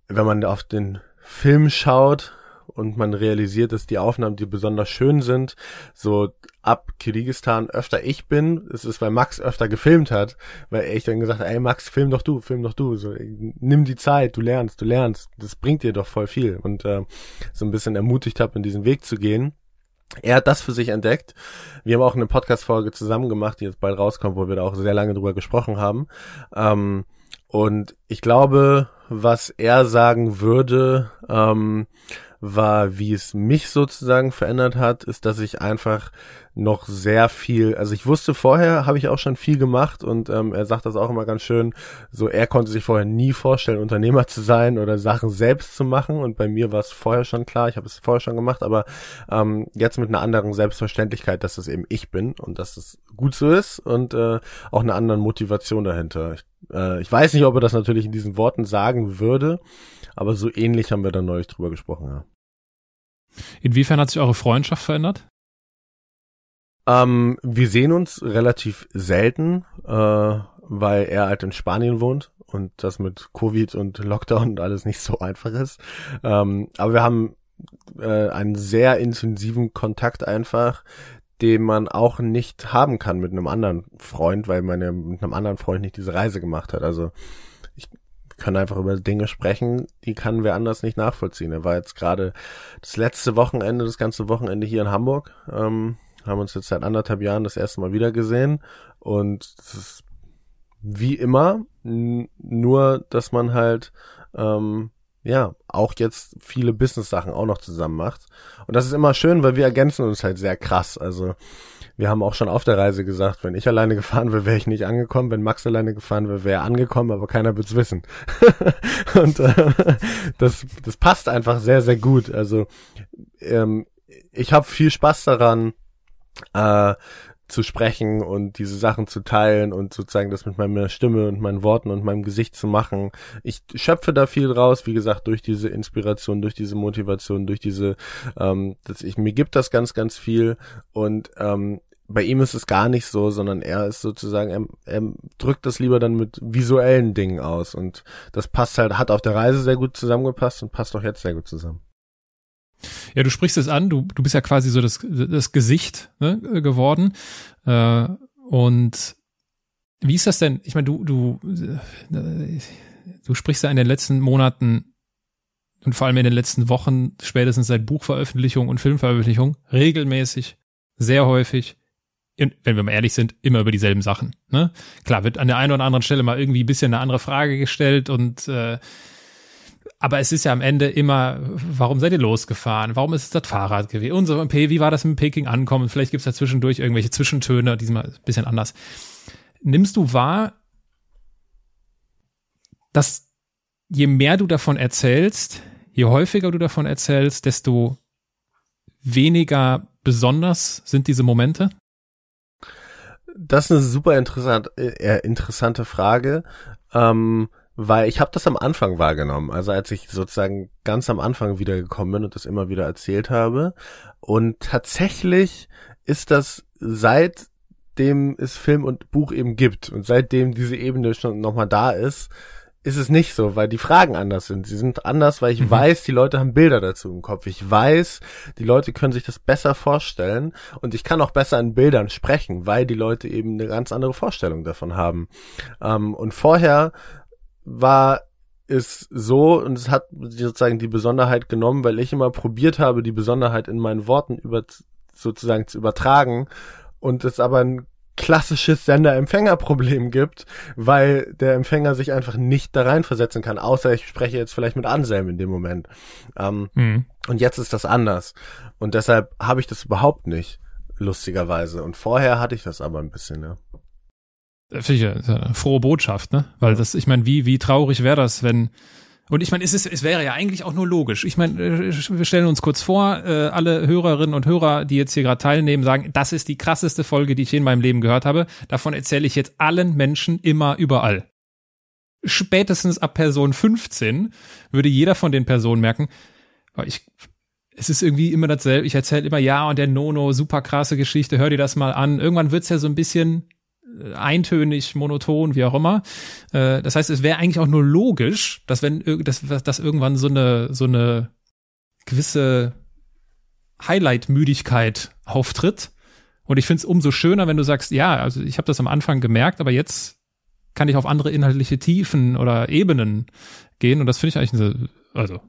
wenn man auf den Film schaut und man realisiert, dass die Aufnahmen, die besonders schön sind, so ab Kirgisistan öfter ich bin, es ist, weil Max öfter gefilmt hat, weil ich dann gesagt habe, ey Max, film doch du, film doch du, so, nimm die Zeit, du lernst, du lernst, das bringt dir doch voll viel und äh, so ein bisschen ermutigt habe, in diesen Weg zu gehen. Er hat das für sich entdeckt. Wir haben auch eine Podcast-Folge zusammen gemacht, die jetzt bald rauskommt, wo wir da auch sehr lange drüber gesprochen haben. Ähm, und ich glaube, was er sagen würde, ähm, war, wie es mich sozusagen verändert hat, ist, dass ich einfach noch sehr viel, also ich wusste vorher, habe ich auch schon viel gemacht und ähm, er sagt das auch immer ganz schön, so er konnte sich vorher nie vorstellen, Unternehmer zu sein oder Sachen selbst zu machen und bei mir war es vorher schon klar, ich habe es vorher schon gemacht, aber ähm, jetzt mit einer anderen Selbstverständlichkeit, dass das eben ich bin und dass es gut so ist und äh, auch eine andere Motivation dahinter. Ich, äh, ich weiß nicht, ob er das natürlich in diesen Worten sagen würde, aber so ähnlich haben wir dann neulich drüber gesprochen, ja. Inwiefern hat sich eure Freundschaft verändert? Ähm, wir sehen uns relativ selten, äh, weil er halt in Spanien wohnt und das mit Covid und Lockdown und alles nicht so einfach ist. Ähm, aber wir haben äh, einen sehr intensiven Kontakt einfach, den man auch nicht haben kann mit einem anderen Freund, weil man ja mit einem anderen Freund nicht diese Reise gemacht hat. Also kann einfach über Dinge sprechen, die kann wer anders nicht nachvollziehen. Er war jetzt gerade das letzte Wochenende, das ganze Wochenende hier in Hamburg. Ähm, haben uns jetzt seit anderthalb Jahren das erste Mal wieder gesehen und ist wie immer, nur dass man halt ähm, ja, auch jetzt viele Business-Sachen auch noch zusammen macht. Und das ist immer schön, weil wir ergänzen uns halt sehr krass. Also wir haben auch schon auf der Reise gesagt, wenn ich alleine gefahren wäre, wäre ich nicht angekommen. Wenn Max alleine gefahren wäre, wäre er angekommen, aber keiner wird's wissen. und äh, das, das passt einfach sehr, sehr gut. Also ähm, ich habe viel Spaß daran, äh, zu sprechen und diese Sachen zu teilen und sozusagen das mit meiner Stimme und meinen Worten und meinem Gesicht zu machen. Ich schöpfe da viel draus, wie gesagt, durch diese Inspiration, durch diese Motivation, durch diese, ähm, dass ich, mir gibt das ganz, ganz viel und ähm, bei ihm ist es gar nicht so, sondern er ist sozusagen, er, er drückt das lieber dann mit visuellen Dingen aus und das passt halt, hat auf der Reise sehr gut zusammengepasst und passt auch jetzt sehr gut zusammen. Ja, du sprichst es an, du, du bist ja quasi so das, das Gesicht ne, geworden. Äh, und wie ist das denn? Ich meine, du, du, äh, du sprichst ja in den letzten Monaten und vor allem in den letzten Wochen, spätestens seit Buchveröffentlichung und Filmveröffentlichung, regelmäßig, sehr häufig, wenn wir mal ehrlich sind, immer über dieselben Sachen. Ne? Klar, wird an der einen oder anderen Stelle mal irgendwie ein bisschen eine andere Frage gestellt und äh, aber es ist ja am Ende immer, warum seid ihr losgefahren? Warum ist es das Fahrrad gewesen? Und so, wie war das mit Peking ankommen? Vielleicht gibt es da zwischendurch irgendwelche Zwischentöne, diesmal ein bisschen anders. Nimmst du wahr, dass je mehr du davon erzählst, je häufiger du davon erzählst, desto weniger besonders sind diese Momente? Das ist eine super interessant, äh, interessante Frage. Ähm, weil ich habe das am Anfang wahrgenommen, also als ich sozusagen ganz am Anfang wiedergekommen bin und das immer wieder erzählt habe. Und tatsächlich ist das seitdem es Film und Buch eben gibt und seitdem diese Ebene schon nochmal da ist, ist es nicht so, weil die Fragen anders sind. Sie sind anders, weil ich mhm. weiß, die Leute haben Bilder dazu im Kopf. Ich weiß, die Leute können sich das besser vorstellen und ich kann auch besser in Bildern sprechen, weil die Leute eben eine ganz andere Vorstellung davon haben. Ähm, und vorher war es so und es hat sozusagen die Besonderheit genommen, weil ich immer probiert habe, die Besonderheit in meinen Worten über sozusagen zu übertragen und es aber ein klassisches Sender-Empfänger-Problem gibt, weil der Empfänger sich einfach nicht da reinversetzen kann, außer ich spreche jetzt vielleicht mit Anselm in dem Moment. Ähm, mhm. Und jetzt ist das anders. Und deshalb habe ich das überhaupt nicht, lustigerweise. Und vorher hatte ich das aber ein bisschen, ja. Finde ich eine frohe Botschaft, ne? Weil das, ich meine, wie, wie traurig wäre das, wenn. Und ich meine, es, ist, es wäre ja eigentlich auch nur logisch. Ich meine, äh, wir stellen uns kurz vor, äh, alle Hörerinnen und Hörer, die jetzt hier gerade teilnehmen, sagen, das ist die krasseste Folge, die ich in meinem Leben gehört habe. Davon erzähle ich jetzt allen Menschen immer überall. Spätestens ab Person 15 würde jeder von den Personen merken, ich, es ist irgendwie immer dasselbe. Ich erzähle immer, ja, und der Nono, super krasse Geschichte, hör dir das mal an. Irgendwann wird's ja so ein bisschen eintönig, monoton, wie auch immer. Äh, das heißt, es wäre eigentlich auch nur logisch, dass wenn dass, dass irgendwann so eine so eine gewisse Highlight-Müdigkeit auftritt. Und ich finde es umso schöner, wenn du sagst, ja, also ich habe das am Anfang gemerkt, aber jetzt kann ich auf andere inhaltliche Tiefen oder Ebenen gehen. Und das finde ich eigentlich eine, also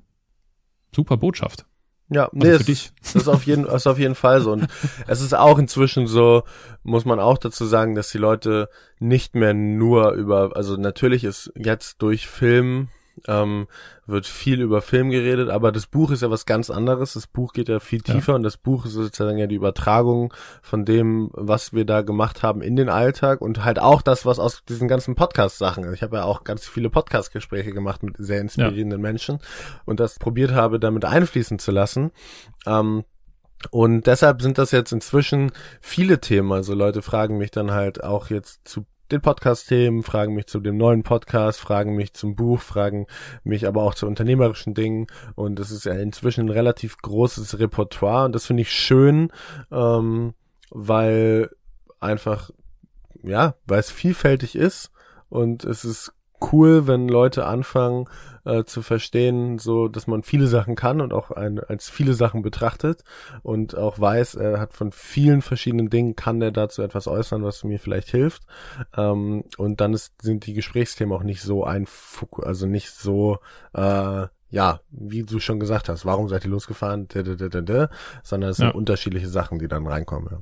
super Botschaft. Ja, also nee, also es, das ist auf jeden, ist auf jeden Fall so. Und es ist auch inzwischen so, muss man auch dazu sagen, dass die Leute nicht mehr nur über, also natürlich ist jetzt durch Film ähm, wird viel über Film geredet, aber das Buch ist ja was ganz anderes. Das Buch geht ja viel tiefer ja. und das Buch ist sozusagen ja die Übertragung von dem, was wir da gemacht haben in den Alltag und halt auch das, was aus diesen ganzen Podcast-Sachen. Ich habe ja auch ganz viele Podcast-Gespräche gemacht mit sehr inspirierenden ja. Menschen und das probiert habe, damit einfließen zu lassen. Ähm, und deshalb sind das jetzt inzwischen viele Themen. Also Leute fragen mich dann halt auch jetzt zu den Podcast-Themen, fragen mich zu dem neuen Podcast, fragen mich zum Buch, fragen mich aber auch zu unternehmerischen Dingen. Und das ist ja inzwischen ein relativ großes Repertoire und das finde ich schön, ähm, weil einfach, ja, weil es vielfältig ist und es ist cool, wenn Leute anfangen äh, zu verstehen, so dass man viele Sachen kann und auch ein, als viele Sachen betrachtet und auch weiß, er hat von vielen verschiedenen Dingen kann er dazu etwas äußern, was mir vielleicht hilft. Ähm, und dann ist, sind die Gesprächsthemen auch nicht so ein, also nicht so äh, ja, wie du schon gesagt hast, warum seid ihr losgefahren, sondern es sind ja. unterschiedliche Sachen, die dann reinkommen. Ja.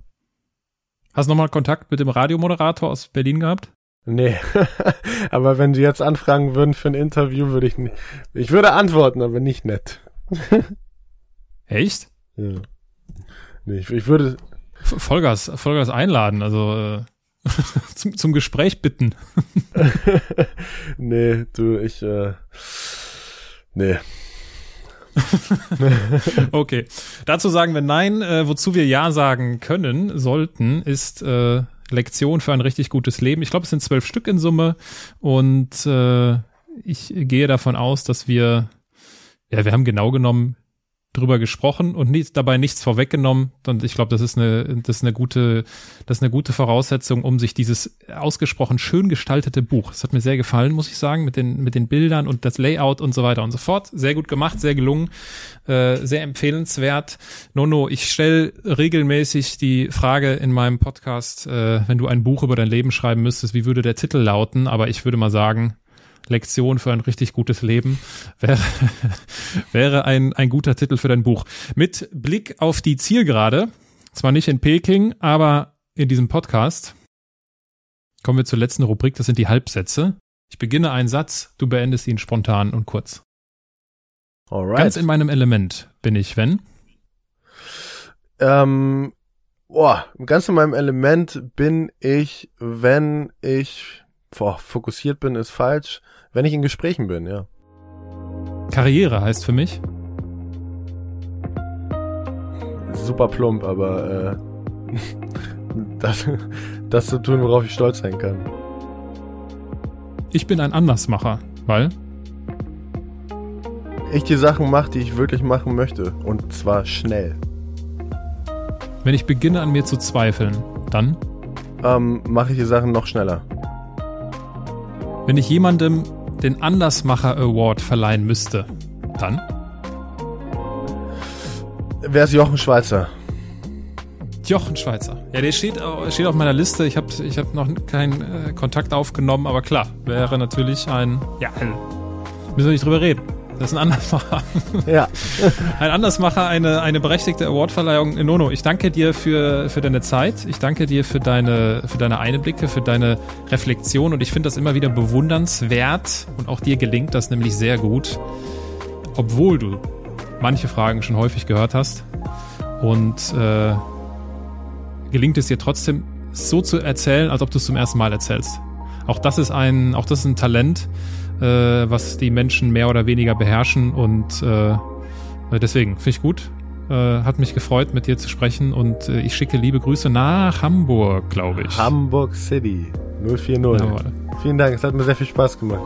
Hast du nochmal Kontakt mit dem Radiomoderator aus Berlin gehabt? Nee, aber wenn Sie jetzt anfragen würden für ein Interview, würde ich nicht. Ich würde antworten, aber nicht nett. Echt? Ja. Nee, ich, ich würde. Vollgas, Vollgas einladen, also äh, zum, zum Gespräch bitten. nee, du, ich. Äh, nee. okay. Dazu sagen wir nein. Äh, wozu wir ja sagen können, sollten, ist äh, Lektion für ein richtig gutes Leben. Ich glaube, es sind zwölf Stück in Summe und äh, ich gehe davon aus, dass wir, ja, wir haben genau genommen drüber gesprochen und nicht, dabei nichts vorweggenommen. Und ich glaube, das ist eine, das ist eine gute, das ist eine gute Voraussetzung, um sich dieses ausgesprochen schön gestaltete Buch. Das hat mir sehr gefallen, muss ich sagen, mit den, mit den Bildern und das Layout und so weiter und so fort. Sehr gut gemacht, sehr gelungen, äh, sehr empfehlenswert. Nono, ich stelle regelmäßig die Frage in meinem Podcast, äh, wenn du ein Buch über dein Leben schreiben müsstest, wie würde der Titel lauten? Aber ich würde mal sagen, Lektion für ein richtig gutes Leben wäre, wäre ein, ein guter Titel für dein Buch. Mit Blick auf die Zielgerade, zwar nicht in Peking, aber in diesem Podcast, kommen wir zur letzten Rubrik, das sind die Halbsätze. Ich beginne einen Satz, du beendest ihn spontan und kurz. Alright. Ganz in meinem Element bin ich, wenn? Ähm, boah, ganz in meinem Element bin ich, wenn ich boah, fokussiert bin, ist falsch. Wenn ich in Gesprächen bin, ja. Karriere heißt für mich? Super plump, aber äh, das, das zu tun, worauf ich stolz sein kann. Ich bin ein Andersmacher, weil? Ich die Sachen mache, die ich wirklich machen möchte. Und zwar schnell. Wenn ich beginne an mir zu zweifeln, dann? Ähm, mache ich die Sachen noch schneller. Wenn ich jemandem den Andersmacher Award verleihen müsste, dann? Wer ist Jochen Schweizer? Jochen Schweizer. Ja, der steht, steht auf meiner Liste. Ich habe ich hab noch keinen äh, Kontakt aufgenommen, aber klar, wäre natürlich ein. Ja, müssen wir nicht drüber reden. Das ist ein Andersmacher. Ja. ein Andersmacher, eine, eine berechtigte Awardverleihung. Nono, ich danke dir für, für deine Zeit. Ich danke dir für deine, für deine Einblicke, für deine Reflexion. Und ich finde das immer wieder bewundernswert. Und auch dir gelingt das nämlich sehr gut. Obwohl du manche Fragen schon häufig gehört hast. Und äh, gelingt es dir trotzdem so zu erzählen, als ob du es zum ersten Mal erzählst. Auch das ist ein, auch das ist ein Talent äh, was die Menschen mehr oder weniger beherrschen und äh, deswegen finde ich gut. Äh, hat mich gefreut, mit dir zu sprechen und äh, ich schicke liebe Grüße nach Hamburg, glaube ich. Hamburg City 040. Jawohl. Vielen Dank, es hat mir sehr viel Spaß gemacht.